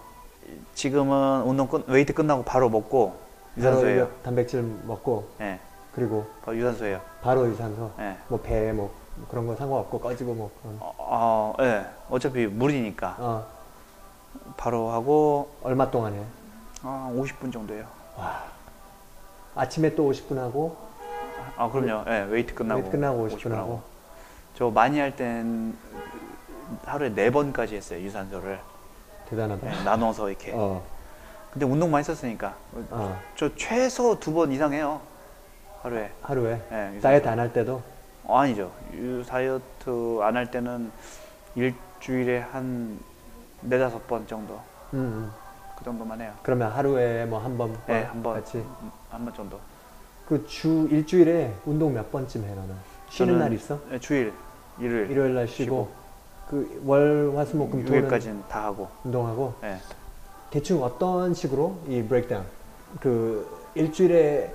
지금은 운동 끝 웨이트 끝나고 바로 먹고 유산소예요. 단백질 먹고 예, 그리고 바로 유산소예요. 바로 유산소. 예. 뭐배뭐 그런 거 상관없고 꺼지고 뭐 그런. 어, 어, 예. 어차피 물이니까 어. 바로 하고 얼마 동안 해? 아, 50분 정도예요. 아침에 또 50분 하고 아, 그럼요. 예, 웨이트 끝나고 웨이트 끝나고 50분 하고. 저 많이 할 땐 하루에 네 번까지 했어요 유산소를 대단하다. 예, 나눠서 이렇게. 어. 근데 운동 많이 했었으니까 어. 저 최소 두 번 이상 해요 하루에. 하루에 예, 유산소. 다이어트 안 할 때도 어, 아니죠. 유 다이어트 안 할 때는 일주일에 한 네다섯 번 정도 음, 음. 그 정도만 해요. 그러면 하루에 뭐 한 번, 네, 한 번. 같이 한 번 정도. 그 주 일주일에 운동 몇 번쯤 해 너는? 쉬는 저는 날 있어? 네, 주일, 일요일, 일요일 날 쉬고, 그 월, 화, 수, 목, 금, 토는 6일까지는 다 하고. 운동하고 네. 대충 어떤 식으로 이 breakdown 그 일주일에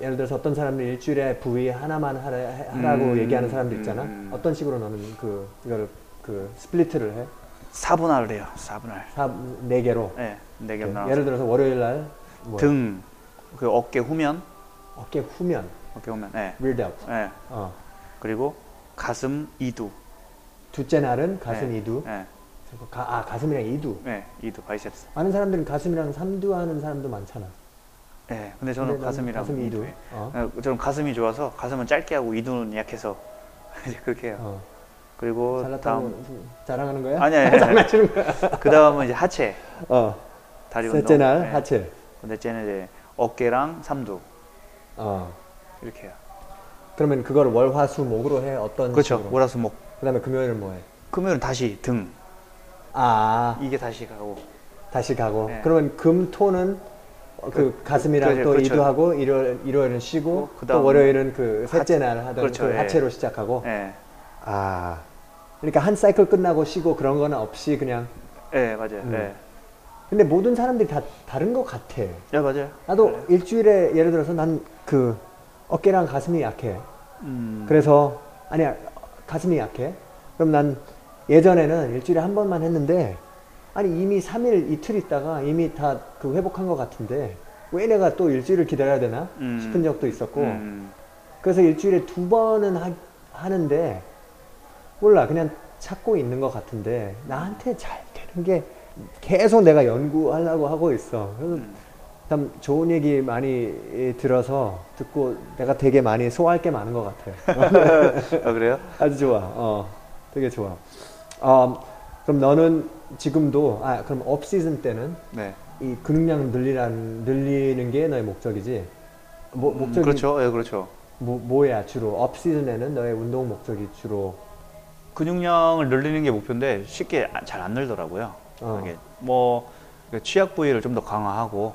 예를 들어서 어떤 사람들 일주일에 부위 하나만 하라, 하라 고 음, 얘기하는 사람도 있잖아. 음. 어떤 식으로 너는 그 이거를 그 split을 해? 4분할을 해요. 4분할. 사, 네 개로. 네, 네개 이렇게. 나눠서. 예를 들어서 월요일 날 뭐, 등, 그 어깨 후면, 어깨 후면, 어깨 후면. 네. rear delt. 네. 어. 그리고 가슴 이두. 둘째 날은 가슴 네. 이두. 네. 가, 아 가슴이랑 이두. 네, 이두 바이셉스. 많은 사람들은 가슴이랑 삼두 하는 사람도 많잖아. 네. 근데 저는 근데 가슴이랑 가슴 이두. 어. 네, 저는 가슴이 좋아서 가슴은 짧게 하고 이두는 약해서 이제 그렇게 해요. 어. 그리고 다음 자랑하는 거야? 아니 아니 장난치는 거야. 그 다음은 이제 하체 어. 다리 셋째 운동. 날 네. 하체. 넷째는 이제 어깨랑 삼두 어. 이렇게 해요. 그러면 그걸 월, 화, 수, 목으로 해? 어떤 그렇죠. 식으로? 월화수목. 그다음에 금요일은 뭐 해? 금요일은 다시 등 아, 이게 다시 가고 다시 가고. 네. 그러면 금, 토는 어, 그 가슴이랑 그렇죠, 또 그렇죠. 이두하고 일요일, 일요일은 쉬고 그또 다음 월요일은 그 셋째 날 하던 그렇죠, 그 예. 하체로 시작하고. 예. 아. 그러니까 한 사이클 끝나고 쉬고 그런 거는 없이 그냥 예, 맞아요. 음. 예. 근데 모든 사람들이 다 다른 것 같아. 예, 맞아요. 나도 그래요. 일주일에 예를 들어서 난 그 어깨랑 가슴이 약해. 음. 그래서 아니야 가슴이 약해. 그럼 난 예전에는 일주일에 한 번만 했는데 아니 이미 3일 이틀 있다가 이미 다 그 회복한 것 같은데 왜 내가 또 일주일을 기다려야 되나 음. 싶은 적도 있었고 음. 그래서 일주일에 두 번은 하, 하는데 몰라 그냥 찾고 있는 것 같은데 나한테 잘 되는 게 계속 내가 연구하려고 하고 있어. 그래서 음. 참 좋은 얘기 많이 들어서 듣고 내가 되게 많이 소화할 게 많은 것 같아요. 아, 그래요? 아주 좋아. 어, 되게 좋아. 어, 그럼 너는 지금도 아 그럼 off season 때는 네. 이 근육량 늘리란 늘리는 게 너의 목적이지. 뭐, 음, 목적이 그렇죠. 예, 그렇죠. 뭐, 뭐야 주로 off season에는 너의 운동 목적이 주로 근육량을 늘리는 게 목표인데 쉽게 잘 안 늘더라고요. 어. 이게 뭐 취약 부위를 좀 더 강화하고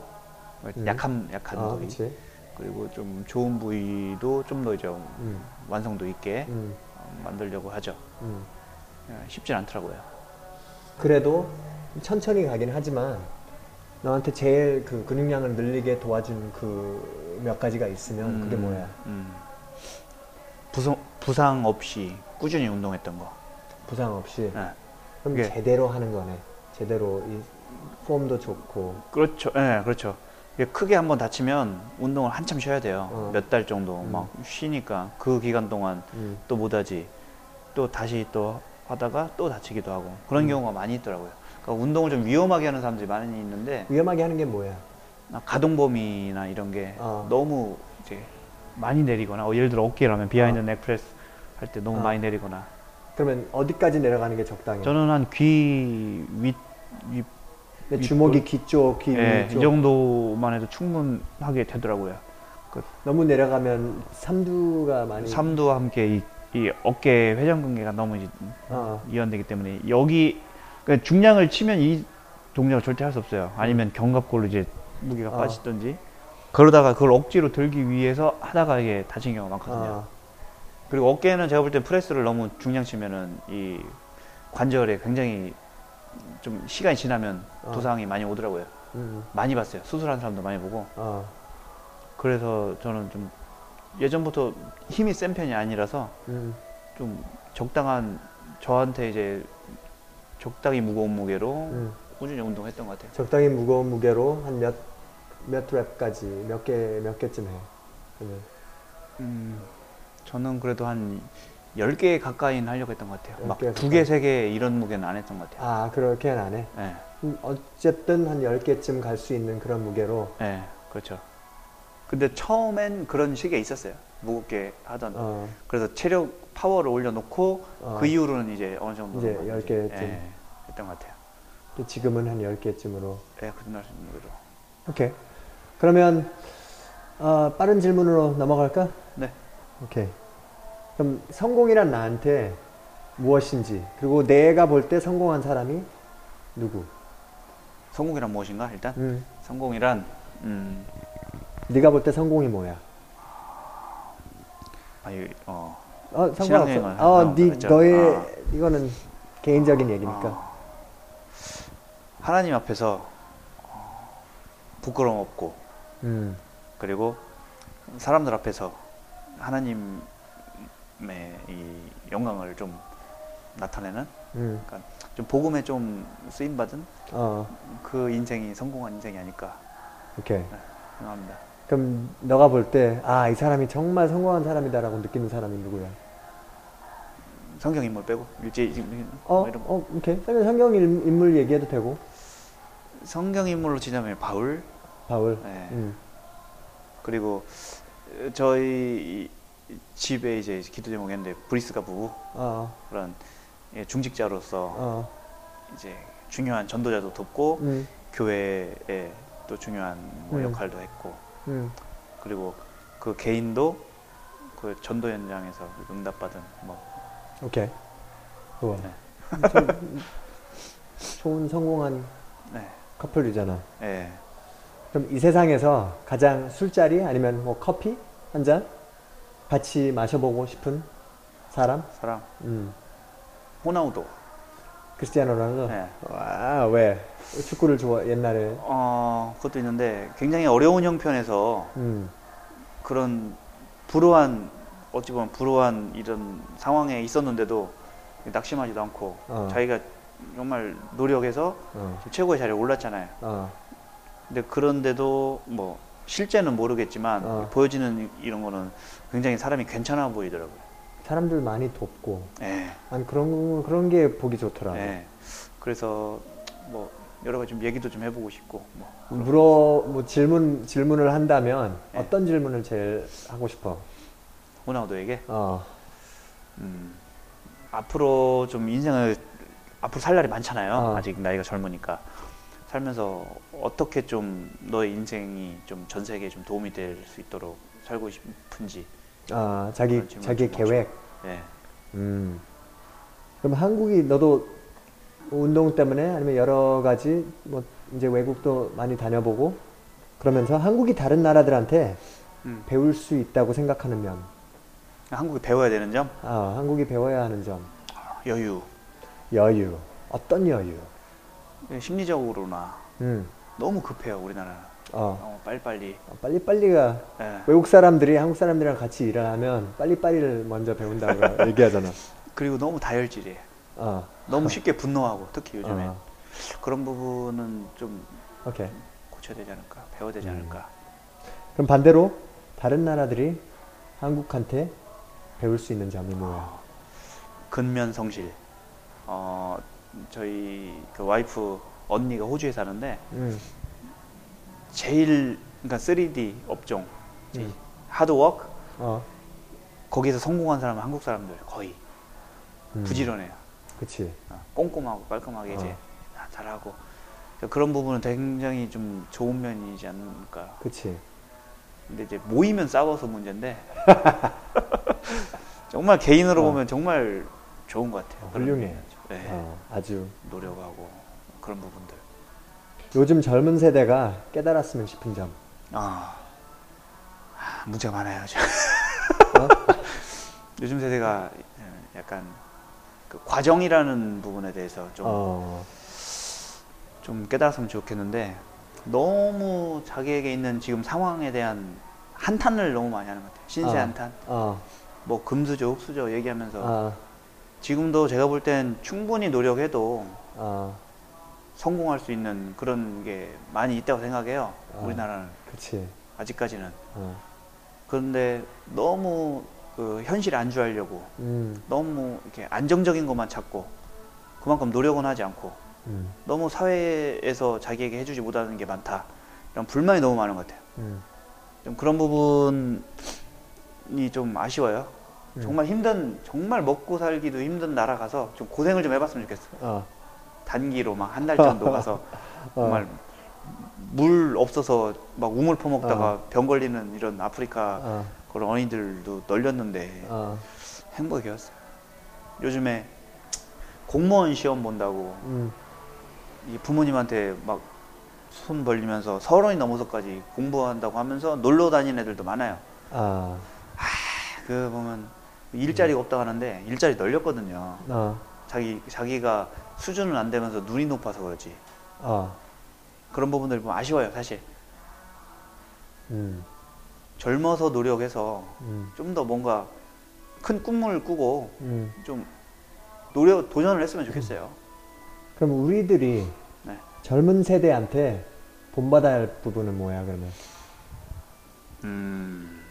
음. 약한 약한 아, 부위 그렇지. 그리고 좀 좋은 부위도 좀 더 이제 음, 완성도 있게 음, 어, 만들려고 하죠. 음. 예, 쉽진 않더라고요. 그래도 천천히 가긴 하지만 너한테 제일 그 근육량을 늘리게 도와준 그 몇 가지가 있으면 그게 음, 뭐야? 음. 부상, 부상 없이 꾸준히 운동했던 거. 부상 없이. 예. 그럼 그게- 제대로 하는 거네. 제대로 이 폼도 좋고. 그렇죠. 예, 그렇죠. 이게 크게 한번 다치면 운동을 한참 쉬어야 돼요. 어. 몇 달 정도 음. 막 쉬니까 그 기간 동안 음. 또 못하지. 또 다시 또 하다가 또 다치기도 하고 그런 음. 경우가 많이 있더라고요. 그러니까 운동을 좀 위험하게 하는 사람들이 많이 있는데 위험하게 하는 게 뭐야? 나 가동범위나 이런 게 어. 너무 이제 많이 내리거나 어, 예를 들어 어깨라면 behind neck press 할 때 너무 어. 많이 내리거나 그러면 어디까지 내려가는 게 적당해? 저는 한 귀 윗, 윗내이 주먹이 귀 쪽, 귀 예, 위 쪽. 이 정도만 해도 충분하게 되더라고요. 너무 내려가면 삼두가 많이. 삼두와 함께 이, 이 어깨 회전근개가 너무 이제 어. 이완되기 때문에 여기 그러니까 중량을 치면 이 동작을 절대 할 수 없어요. 아니면 견갑골로 이제 무게가 어. 빠지든지 그러다가 그걸 억지로 들기 위해서 하다가 이게 다친 경우가 많거든요. 어. 그리고 어깨는 제가 볼 때 프레스를 너무 중량 치면은 이 관절에 굉장히 좀 시간이 지나면 어. 도상이 많이 오더라고요. 음. 많이 봤어요. 수술한 사람도 많이 보고. 어. 그래서 저는 좀 예전부터 힘이 센 편이 아니라서 음. 좀 적당한 저한테 이제 적당히 무거운 무게로 음. 꾸준히 운동했던 것 같아요. 적당히 무거운 무게로 한 몇 몇 랩까지 몇 개 몇 개쯤 해. 그러면 음, 저는 그래도 한 10개 가까이는 하려고 했던 것 같아요. 막 10개 두 개, 세개 이런 무게는 안 했던 것 같아요. 아 그렇게는 안 해. 예, 음, 어쨌든 한 10개쯤 갈 수 있는 그런 무게로 예, 그렇죠. 근데 처음엔 그런 시기가 있었어요. 무겁게 하던. 어, 그래서 체력 파워를 올려놓고 어. 그 이후로는 이제 어느 정도 이제 10 개쯤. 예, 했던 것 같아요. 또 지금은 한 10개쯤으로. 예, 그 정도 하시는 무게로. 오케이. 그러면 어, 빠른 질문으로 넘어갈까? 네. 오케이. 그럼 성공이란 나한테 무엇인지 그리고 내가 볼 때 성공한 사람이 누구? 성공이란 무엇인가? 일단 음. 성공이란 음, 네가 볼 때 성공이 뭐야? 아유, 어, 어, 상관없어. 어, 네. 너의 아. 이거는 개인적인 얘기니까. 어, 하나님 앞에서 어, 부끄러움 없고 음. 그리고 사람들 앞에서 하나님의 이 영광을 좀 나타내는 음. 그러니까 좀 복음에 좀 쓰임 받은 어. 그 인생이 성공한 인생이 아닐까 오케이. 생각합니다. 그럼 너가 볼 때 아, 이 사람이 정말 성공한 사람이다라고 느끼는 사람이 누구야? 성경 인물 빼고 일제 어, 뭐 이런 거. 어, 오케이. 성경 인- 인물 얘기해도 되고. 성경 인물로 치자면 바울 바울. 네. 음. 그리고 저희 집에 이제 기도 제목이었는데 브리스가 부부 어. 그런 예, 중직자로서 어. 이제 중요한 전도자도 돕고 음. 교회에 또 중요한 뭐 음. 역할도 했고 음. 그리고 그 개인도 그 전도 현장에서 응답받은 뭐 오케이. 좋아. 네. 좀 좋은 성공한 네. 커플이잖아. 예. 그럼 이 세상에서 가장 술자리 아니면 뭐 커피 한 잔 같이 마셔보고 싶은 사람? 사람 음. 호나우도 크리스티아노 로날도. 네. 와, 왜? 축구를 좋아 옛날에. 어 그것도 있는데 굉장히 어려운 형편에서 음. 그런 불우한 어찌 보면 불우한 이런 상황에 있었는데도 낙심하지도 않고 어. 자기가 정말 노력해서 어. 최고의 자리에 올랐잖아요. 어. 근데 그런데도 뭐 실제는 모르겠지만 어. 보여지는 이- 이런 거는 굉장히 사람이 괜찮아 보이더라고요. 사람들 많이 돕고. 예. 아니 그런 그런 게 보기 좋더라. 예. 그래서 뭐 여러 가지 좀 얘기도 좀 해보고 싶고 뭐 물어 뭐 질문 질문을 한다면 네. 어떤 질문을 제일 하고 싶어? 호나우도에게 어. 음, 앞으로 좀 인생을 앞으로 살 날이 많잖아요. 어. 아직 나이가 젊으니까 살면서 어떻게 좀 너의 인생이 좀 전 세계에 좀 도움이 될 수 있도록 살고 싶은지. 아 자기 자기 계획. 예. 음. 그럼 한국이 너도 운동 때문에 아니면 여러 가지 뭐 이제 외국도 많이 다녀보고 그러면서 한국이 다른 나라들한테 음. 배울 수 있다고 생각하는 면. 한국이 배워야 되는 점 아 한국이 배워야 하는 점. 여유. 여유. 어떤 여유? 예, 심리적으로나 음. 너무 급해요 우리나라는. 어. 어, 빨리빨리. 빨리빨리가 예. 외국 사람들이 한국 사람들이랑 같이 일을 하면 빨리빨리를 먼저 배운다고 얘기하잖아. 그리고 너무 다혈질이에요. 어. 너무 쉽게 분노하고 특히 요즘에 어. 그런 부분은 좀 오케이. 고쳐야 되지 않을까, 배워야 되지 음. 않을까. 그럼 반대로 다른 나라들이 한국한테 배울 수 있는 점이 뭐야? 근면 성실. 어 저희 그 와이프 언니가 호주에 사는데 음. 제일 그러니까 3D 업종, 음. 하드워크 어. 거기서 성공한 사람은 한국 사람들 거의 음. 부지런해요. 그치. 어, 꼼꼼하고 깔끔하게 이제 어. 다 잘하고 그러니까 그런 부분은 굉장히 좀 좋은 면이지 않을까. 그치. 근데 이제 모이면 싸워서 문제인데 정말 개인으로 어. 보면 정말 좋은 것 같아요. 훌륭해. 네, 어, 아주. 노력하고 그런 부분들. 요즘 젊은 세대가 깨달았으면 싶은 점. 아, 아, 문제가 많아요. 지금. 어? 요즘 세대가 예, 약간 그 과정이라는 부분에 대해서 좀, 어. 좀 깨달았으면 좋겠는데 너무 자기에게 있는 지금 상황에 대한 한탄을 너무 많이 하는 것 같아요. 신세 아. 한탄. 어. 뭐 금수저, 흑수저 얘기하면서 아. 지금도 제가 볼 땐 충분히 노력해도 어. 성공할 수 있는 그런 게 많이 있다고 생각해요. 아. 우리나라는 그치. 아직까지는. 어. 그런데 너무 그 현실에 안주하려고 음. 너무 이렇게 안정적인 것만 찾고 그만큼 노력은 하지 않고 음. 너무 사회에서 자기에게 해주지 못하는 게 많다. 이런 불만이 너무 많은 것 같아요. 음. 좀 그런 부분이 좀 아쉬워요. 음. 정말 힘든, 정말 먹고 살기도 힘든 나라 가서 좀 고생을 좀 해봤으면 좋겠어요. 어. 단기로 막 한 달 정도 가서 어. 정말 물 없어서 막 우물 퍼먹다가 어. 병 걸리는 이런 아프리카 어. 그런 어린이들도 널렸는데 어. 행복이었어요. 요즘에 공무원 시험 본다고 음. 이 부모님한테 막 손 벌리면서 서른이 넘어서까지 공부한다고 하면서 놀러 다니는 애들도 많아요. 아. 그 보면 일자리가 없다고 하는데 일자리 널렸거든요. 어. 자기 자기가 수준은 안 되면서 눈이 높아서 그렇지. 어. 그런 부분들 보면 아쉬워요, 사실. 음. 젊어서 노력해서 음. 좀 더 뭔가 큰 꿈을 꾸고 음. 좀 노력 도전을 했으면 좋겠어요. 그럼 우리들이 네. 젊은 세대한테 본받아야 할 부분은 뭐야 그러면? 음,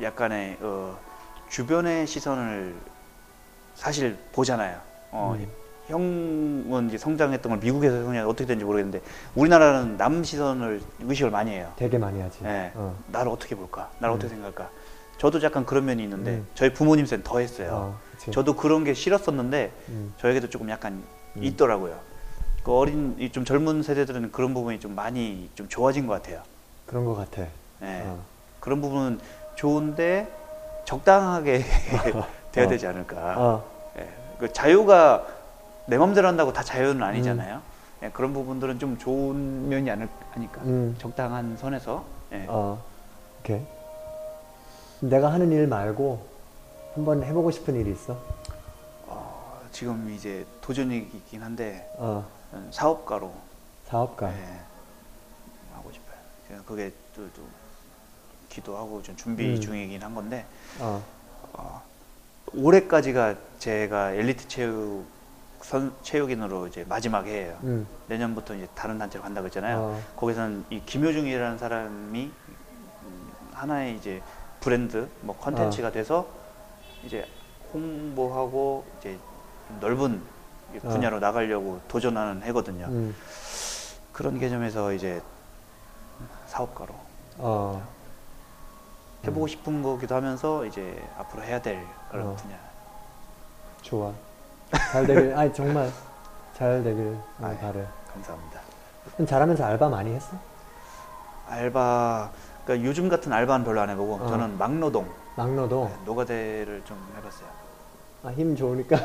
약간의 어, 주변의 시선을 사실 보잖아요. 어, 음. 형은 이제 성장했던 걸 미국에서 성장 어떻게 되는지 모르겠는데 우리나라는 남 시선을 의식을 많이 해요. 되게 많이 하지. 예. 어. 나를 어떻게 볼까? 나를 음. 어떻게 생각할까? 저도 약간 그런 면이 있는데 음. 저희 부모님 세는 더 했어요. 어. 저도 그런 게 싫었었는데 음. 저에게도 조금 약간 음. 있더라고요. 그 어린 이좀 젊은 세대들은 그런 부분이 좀 많이 좀 좋아진 것 같아요. 그런 것 같아. 예. 어. 그런 부분은 좋은데 적당하게 돼야 되지 않을까. 어. 예. 그 자유가 내 맘대로 한다고 다 자유는 아니잖아요. 예, 그런 부분들은 좀 좋은 면이 아닐, 아닐까. 음. 적당한 선에서. 예. 어. 오케이. 내가 하는 일 말고 한번 해보고 싶은 일이 있어? 어, 지금 이제 도전이긴 한데 어. 음, 사업가로 사업가. 예, 하고 싶어요. 그게 또, 또 기도하고 좀 준비 음. 중이긴 한 건데 어. 어, 올해까지가 제가 엘리트 체육 선 체육인으로 이제 마지막 해예요. 음. 내년부터 이제 다른 단체로 간다고 했잖아요. 어. 거기서는 이 김효중이라는 사람이 음, 하나의 이제 브랜드 뭐 컨텐츠가 어. 돼서 이제 홍보하고 이제 좀 넓은 어. 분야로 나가려고 도전하는 해거든요. 음. 그런 개념에서 이제 사업가로 어. 해보고 싶은 거기도 하면서 이제 앞으로 해야 될 그런 어. 분야. 좋아. 잘 되길. 아니 정말 잘 되길 아이. 바래. 감사합니다. 잘하면서 알바 많이 했어? 알바, 그러니까 요즘 같은 알바는 별로 안 해보고 어. 저는 막노동, 막노동. 네, 노가대를 좀 해봤어요. 아, 힘 좋으니까.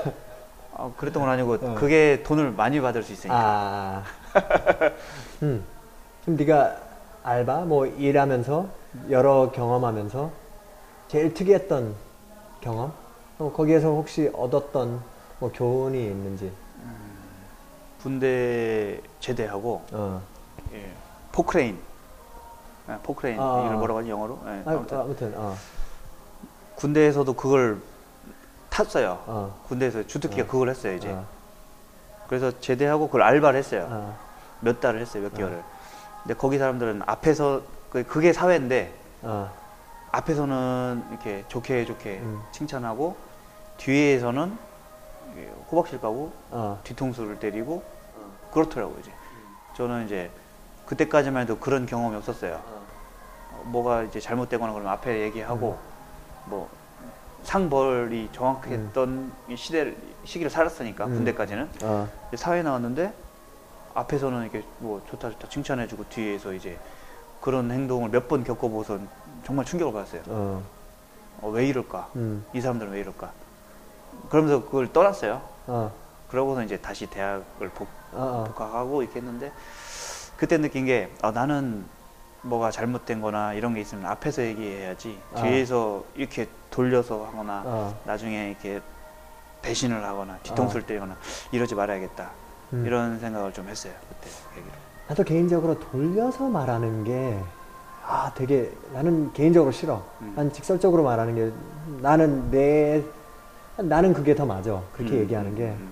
아, 그랬던 건 아니고 어. 그게 돈을 많이 받을 수 있으니까. 아. 음. 그럼 네가 알바 뭐 일하면서 여러 경험하면서 제일 특이했던 경험? 어, 거기에서 혹시 얻었던 뭐 교훈이 있는지. 군대 제대하고 어. 예, 포크레인. 아, 포크레인. 아, 이걸 아. 뭐라고 하지 영어로? 예, 아, 아무튼 아무튼 어, 군대에서도 그걸 탔어요. 어, 군대에서 주특기가 어. 그걸 했어요 이제. 어, 그래서 제대하고 그걸 알바를 했어요. 어, 몇 달을 했어요, 몇 어. 개월을. 근데 거기 사람들은 앞에서 그- 그게 사회인데 어, 앞에서는 이렇게 좋게 좋게 음. 칭찬하고 뒤에서는 호박실 까고 어, 뒤통수를 때리고 그렇더라고요 이제. 저는 이제 그때까지만 해도 그런 경험이 없었어요. 어, 뭐가 이제 잘못되거나 그러면 앞에 얘기하고 뭐 상벌이 정확했던 이 시대를 시기를 살았으니까 음. 군대까지는 어, 사회 나왔는데 앞에서는 이렇게 뭐 좋다 좋다 칭찬해주고 뒤에서 이제 그런 행동을 몇 번 겪어보선 정말 충격을 받았어요. 어, 어, 왜 이럴까? 음, 이 사람들은 왜 이럴까? 그러면서 그걸 떠났어요. 어, 그러고서 이제 다시 대학을 복, 어, 어, 복학하고 이렇게 했는데 그때 느낀 게 아, 나는 뭐가 잘못된 거나 이런 게 있으면 앞에서 얘기해야지 아. 뒤에서 이렇게 돌려서 하거나 어, 나중에 이렇게 배신을 하거나 뒤통수를 때리거나 이러지 말아야겠다 음. 이런 생각을 좀 했어요 그때 계기로 나도 개인적으로 돌려서 말하는 게, 아, 되게, 나는 개인적으로 싫어. 음. 난 직설적으로 말하는 게, 나는 내, 나는 그게 더 맞아. 그렇게 음, 얘기하는 음, 게. 음.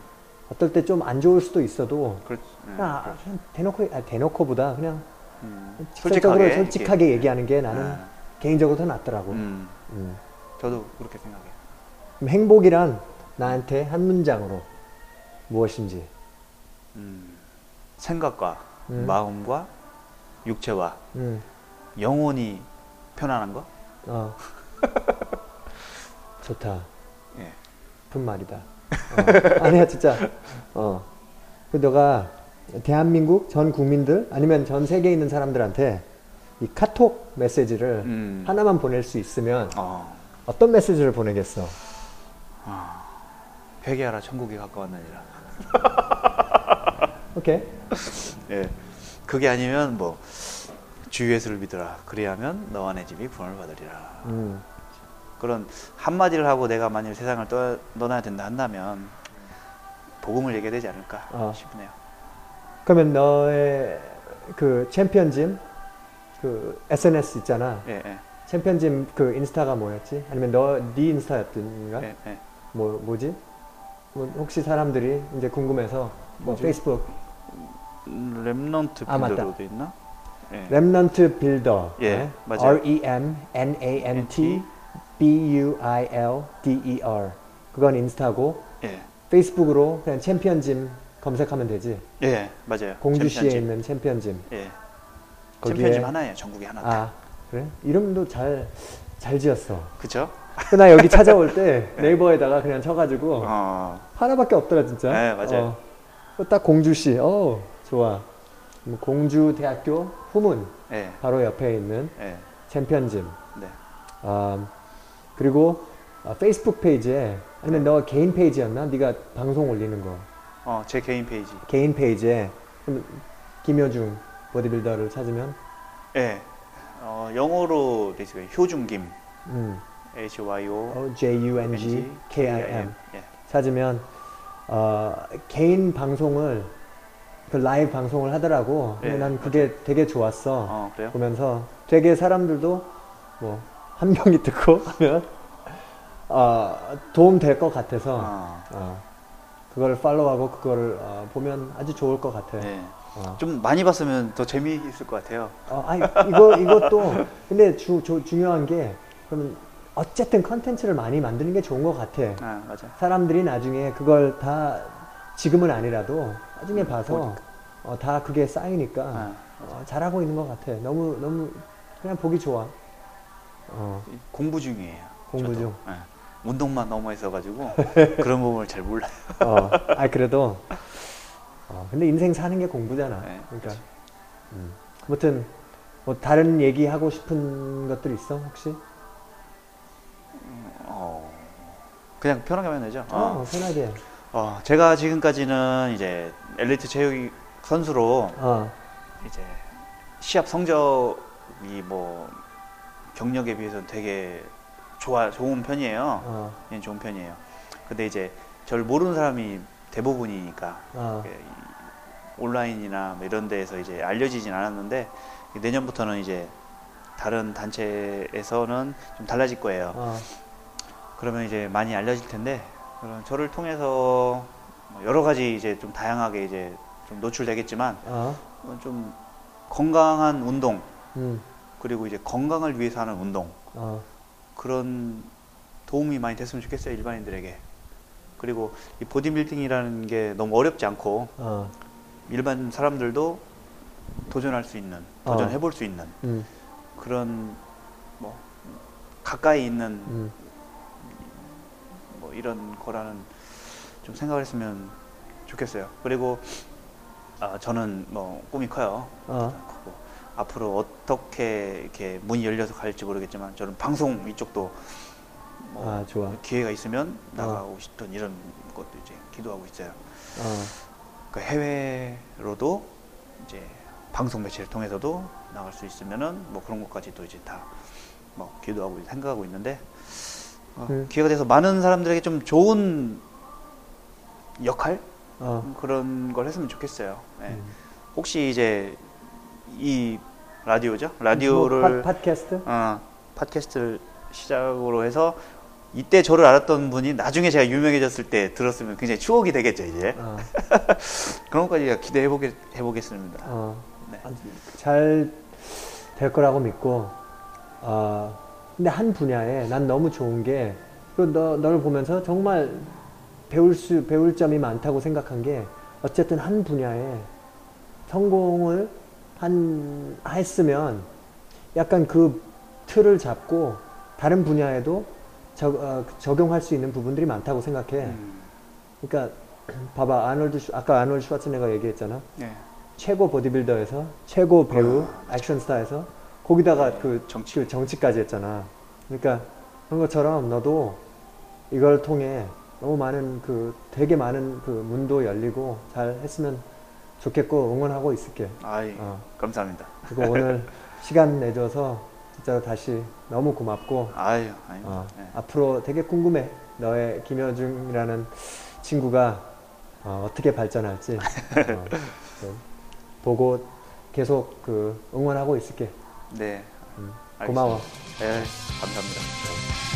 어떨 때 좀 안 좋을 수도 있어도, 그렇, 네, 그냥, 그렇죠. 그냥 대놓고, 아, 대놓고보다 그냥 음, 솔직하게 솔직하게, 이렇게. 얘기하는 게 나는 아, 개인적으로 더 낫더라고. 음, 음. 저도 그렇게 생각해요 행복이란 나한테 한 문장으로 무엇인지. 음, 생각과 음. 마음과 육체와 음, 영혼이 편안한 거 어. 좋다. 예. 픈 말이다. 어. 아니야, 진짜. 어. 그 너가 대한민국 전 국민들 아니면 전 세계에 있는 사람들한테 이 카톡 메시지를 음. 하나만 보낼 수 있으면 어, 어떤 메시지를 보내겠어? 회개하라 천국이 가까웠느니라 오케이. 예. 그게 아니면 뭐 주 예수를 믿으라 그리하면 너와 내 집이 구원을 받으리라 음. 그런 한마디를 하고 내가 만일 세상을 떠, 떠나야 된다 한다면 복음을 얘기해야 되지 않을까 어. 싶네요 그러면 너의 그 챔피언짐 그 SNS 있잖아. 예, 예, 챔피언짐 그 인스타가 뭐였지? 아니면 너네 인스타였던가? 예, 예. 뭐 뭐지? 뭐 혹시 사람들이 이제 궁금해서 뭐? 페이스북 음, Remnant 아. Builder로 돼 있나? 예. Remnant Builder 예, 맞아요. R E M N A N T B U I L D E R 그건 인스타고 예. 페이스북으로 그냥 챔피언 짐 검색하면 되지 예, 맞아요. 공주시에 챔피언 짐. 있는 챔피언 짐 예. 거기에- 챔피언 짐 하나예요. 전국에 하나. 아 그래 이름도 잘 잘 지었어 그죠? 그나 여기 찾아올 때 네이버에다가 그냥 쳐가지고 어, 하나밖에 없더라 진짜 네, 맞아요. 어, 딱 공주시 어 좋아 뭐 공주대학교 후문 예, 바로 옆에 있는 예, 챔피언짐 네. 아, 그리고 아, 페이스북 페이지에 아니면 너 개인 페이지였나? 네가 방송 올리는 거 어, 제 개인 페이지. 개인 페이지에 김효중 보디빌더를 찾으면 예. 어, 영어로 돼 있어요. 효중김. 음, H Y O 어, J U N G K I M 예. 찾으면 어, 개인 방송을 그 라이브 방송을 하더라고. 예, 난 그게 되게 좋았어. 어, 그래요? 보면서 되게 사람들도 뭐 한 명이 듣고 하면 어, 도움 될 것 같아서 어, 어, 그거를 팔로우하고 그거를 어, 보면 아주 좋을 것 같아. 예. 어. 좀 많이 봤으면 더 재미있을 것 같아요. 어, 아니 이거 이것도 근데 주, 조- 중요한 게 그러면 어쨌든 컨텐츠를 많이 만드는 게 좋은 것 같아. 아, 맞아. 사람들이 나중에 그걸 다 지금은 아니라도 나중에 봐서 어, 다 그게 쌓이니까 아, 어, 잘하고 있는 것 같아. 너무 너무 그냥 보기 좋아. 어, 공부 중이에요. 공부 저도. 중. 예. 운동만 너무 있어가지고 그런 부분을 잘 몰라요. 어, 아 그래도 어, 근데 인생 사는 게 공부잖아. 네, 그러니까 그치. 음. 아무튼 뭐 다른 얘기 하고 싶은 것들 있어 혹시? 어, 그냥 편하게 하면 되죠. 어, 어. 편하게. 어, 제가 지금까지는 이제 엘리트 체육 선수로 어, 이제 시합 성적이 뭐 경력에 비해서는 되게 좋아 좋은 편이에요. 어, 예, 좋은 편이에요. 근데 이제 저를 모르는 사람이 대부분이니까 어, 온라인이나 뭐 이런 데에서 이제 알려지진 않았는데 내년부터는 이제 다른 단체에서는 좀 달라질 거예요. 어, 그러면 이제 많이 알려질 텐데 그런 저를 통해서 뭐 여러 가지 이제 좀 다양하게 이제 좀 노출되겠지만 어, 어, 좀 건강한 운동 음, 그리고 이제 건강을 위해서 하는 운동. 어, 그런 도움이 많이 됐으면 좋겠어요 일반인들에게. 그리고 이 보디빌딩이라는 게 너무 어렵지 않고 어, 일반 사람들도 도전할 수 있는 어. 도전해 볼 수 있는 음, 그런 뭐 가까이 있는 음, 뭐 이런 거라는 좀 생각을 했으면 좋겠어요. 그리고 아, 저는 뭐 꿈이 커요. 어, 크고 앞으로 어떻게 이렇게 문이 열려서 갈지 모르겠지만 저는 방송 이쪽도 뭐 아, 좋아. 기회가 있으면 나가고 싶던 이런 것도 이제 기도하고 있어요. 어, 그 해외로도 이제 방송 매체를 통해서도 나갈 수 있으면은 뭐 그런 것까지도 이제 다 뭐 기도하고 생각하고 있는데 어, 음. 기회가 돼서 많은 사람들에게 좀 좋은 역할 어, 그런 걸 했으면 좋겠어요. 네. 음. 혹시 이제 이 라디오죠? 뭐 라디오를 팟, 팟캐스트? 어, 팟캐스트를 시작으로 해서 이때 저를 알았던 분이 나중에 제가 유명해졌을 때 들었으면 굉장히 추억이 되겠죠 이제 어, 그런 것까지 기대해 보겠 해보겠습니다. 어, 네. 잘될 거라고 믿고, 어, 근데 한 분야에 난 너무 좋은 게, 그 너, 너를 보면서 정말 배울 수, 배울 점이 많다고 생각한 게, 어쨌든 한 분야에 성공을 한, 했으면 약간 그 틀을 잡고 다른 분야에도 적, 어, 적용할 수 있는 부분들이 많다고 생각해. 음, 그러니까, 봐봐, 아놀드, 슈- 아까 아놀드 슈와츠네가 얘기했잖아. 네. 최고 보디빌더에서 최고 배우 액션 스타에서 거기다가 그 정치. 그 정치까지 했잖아. 그러니까 그런 것처럼 너도 이걸 통해 너무 많은 그 되게 많은 그 문도 열리고 잘 했으면 좋겠고 응원하고 있을게. 아이 어. 감사합니다. 그리고 오늘 시간 내줘서 진짜 다시 너무 고맙고 아유 아유. 어, 네. 앞으로 되게 궁금해. 너의 김여중이라는 친구가 어, 떻게 발전할지 어, 그, 보고 계속 그 응원하고 있을게. 네. 음. 고마워. 네 감사합니다.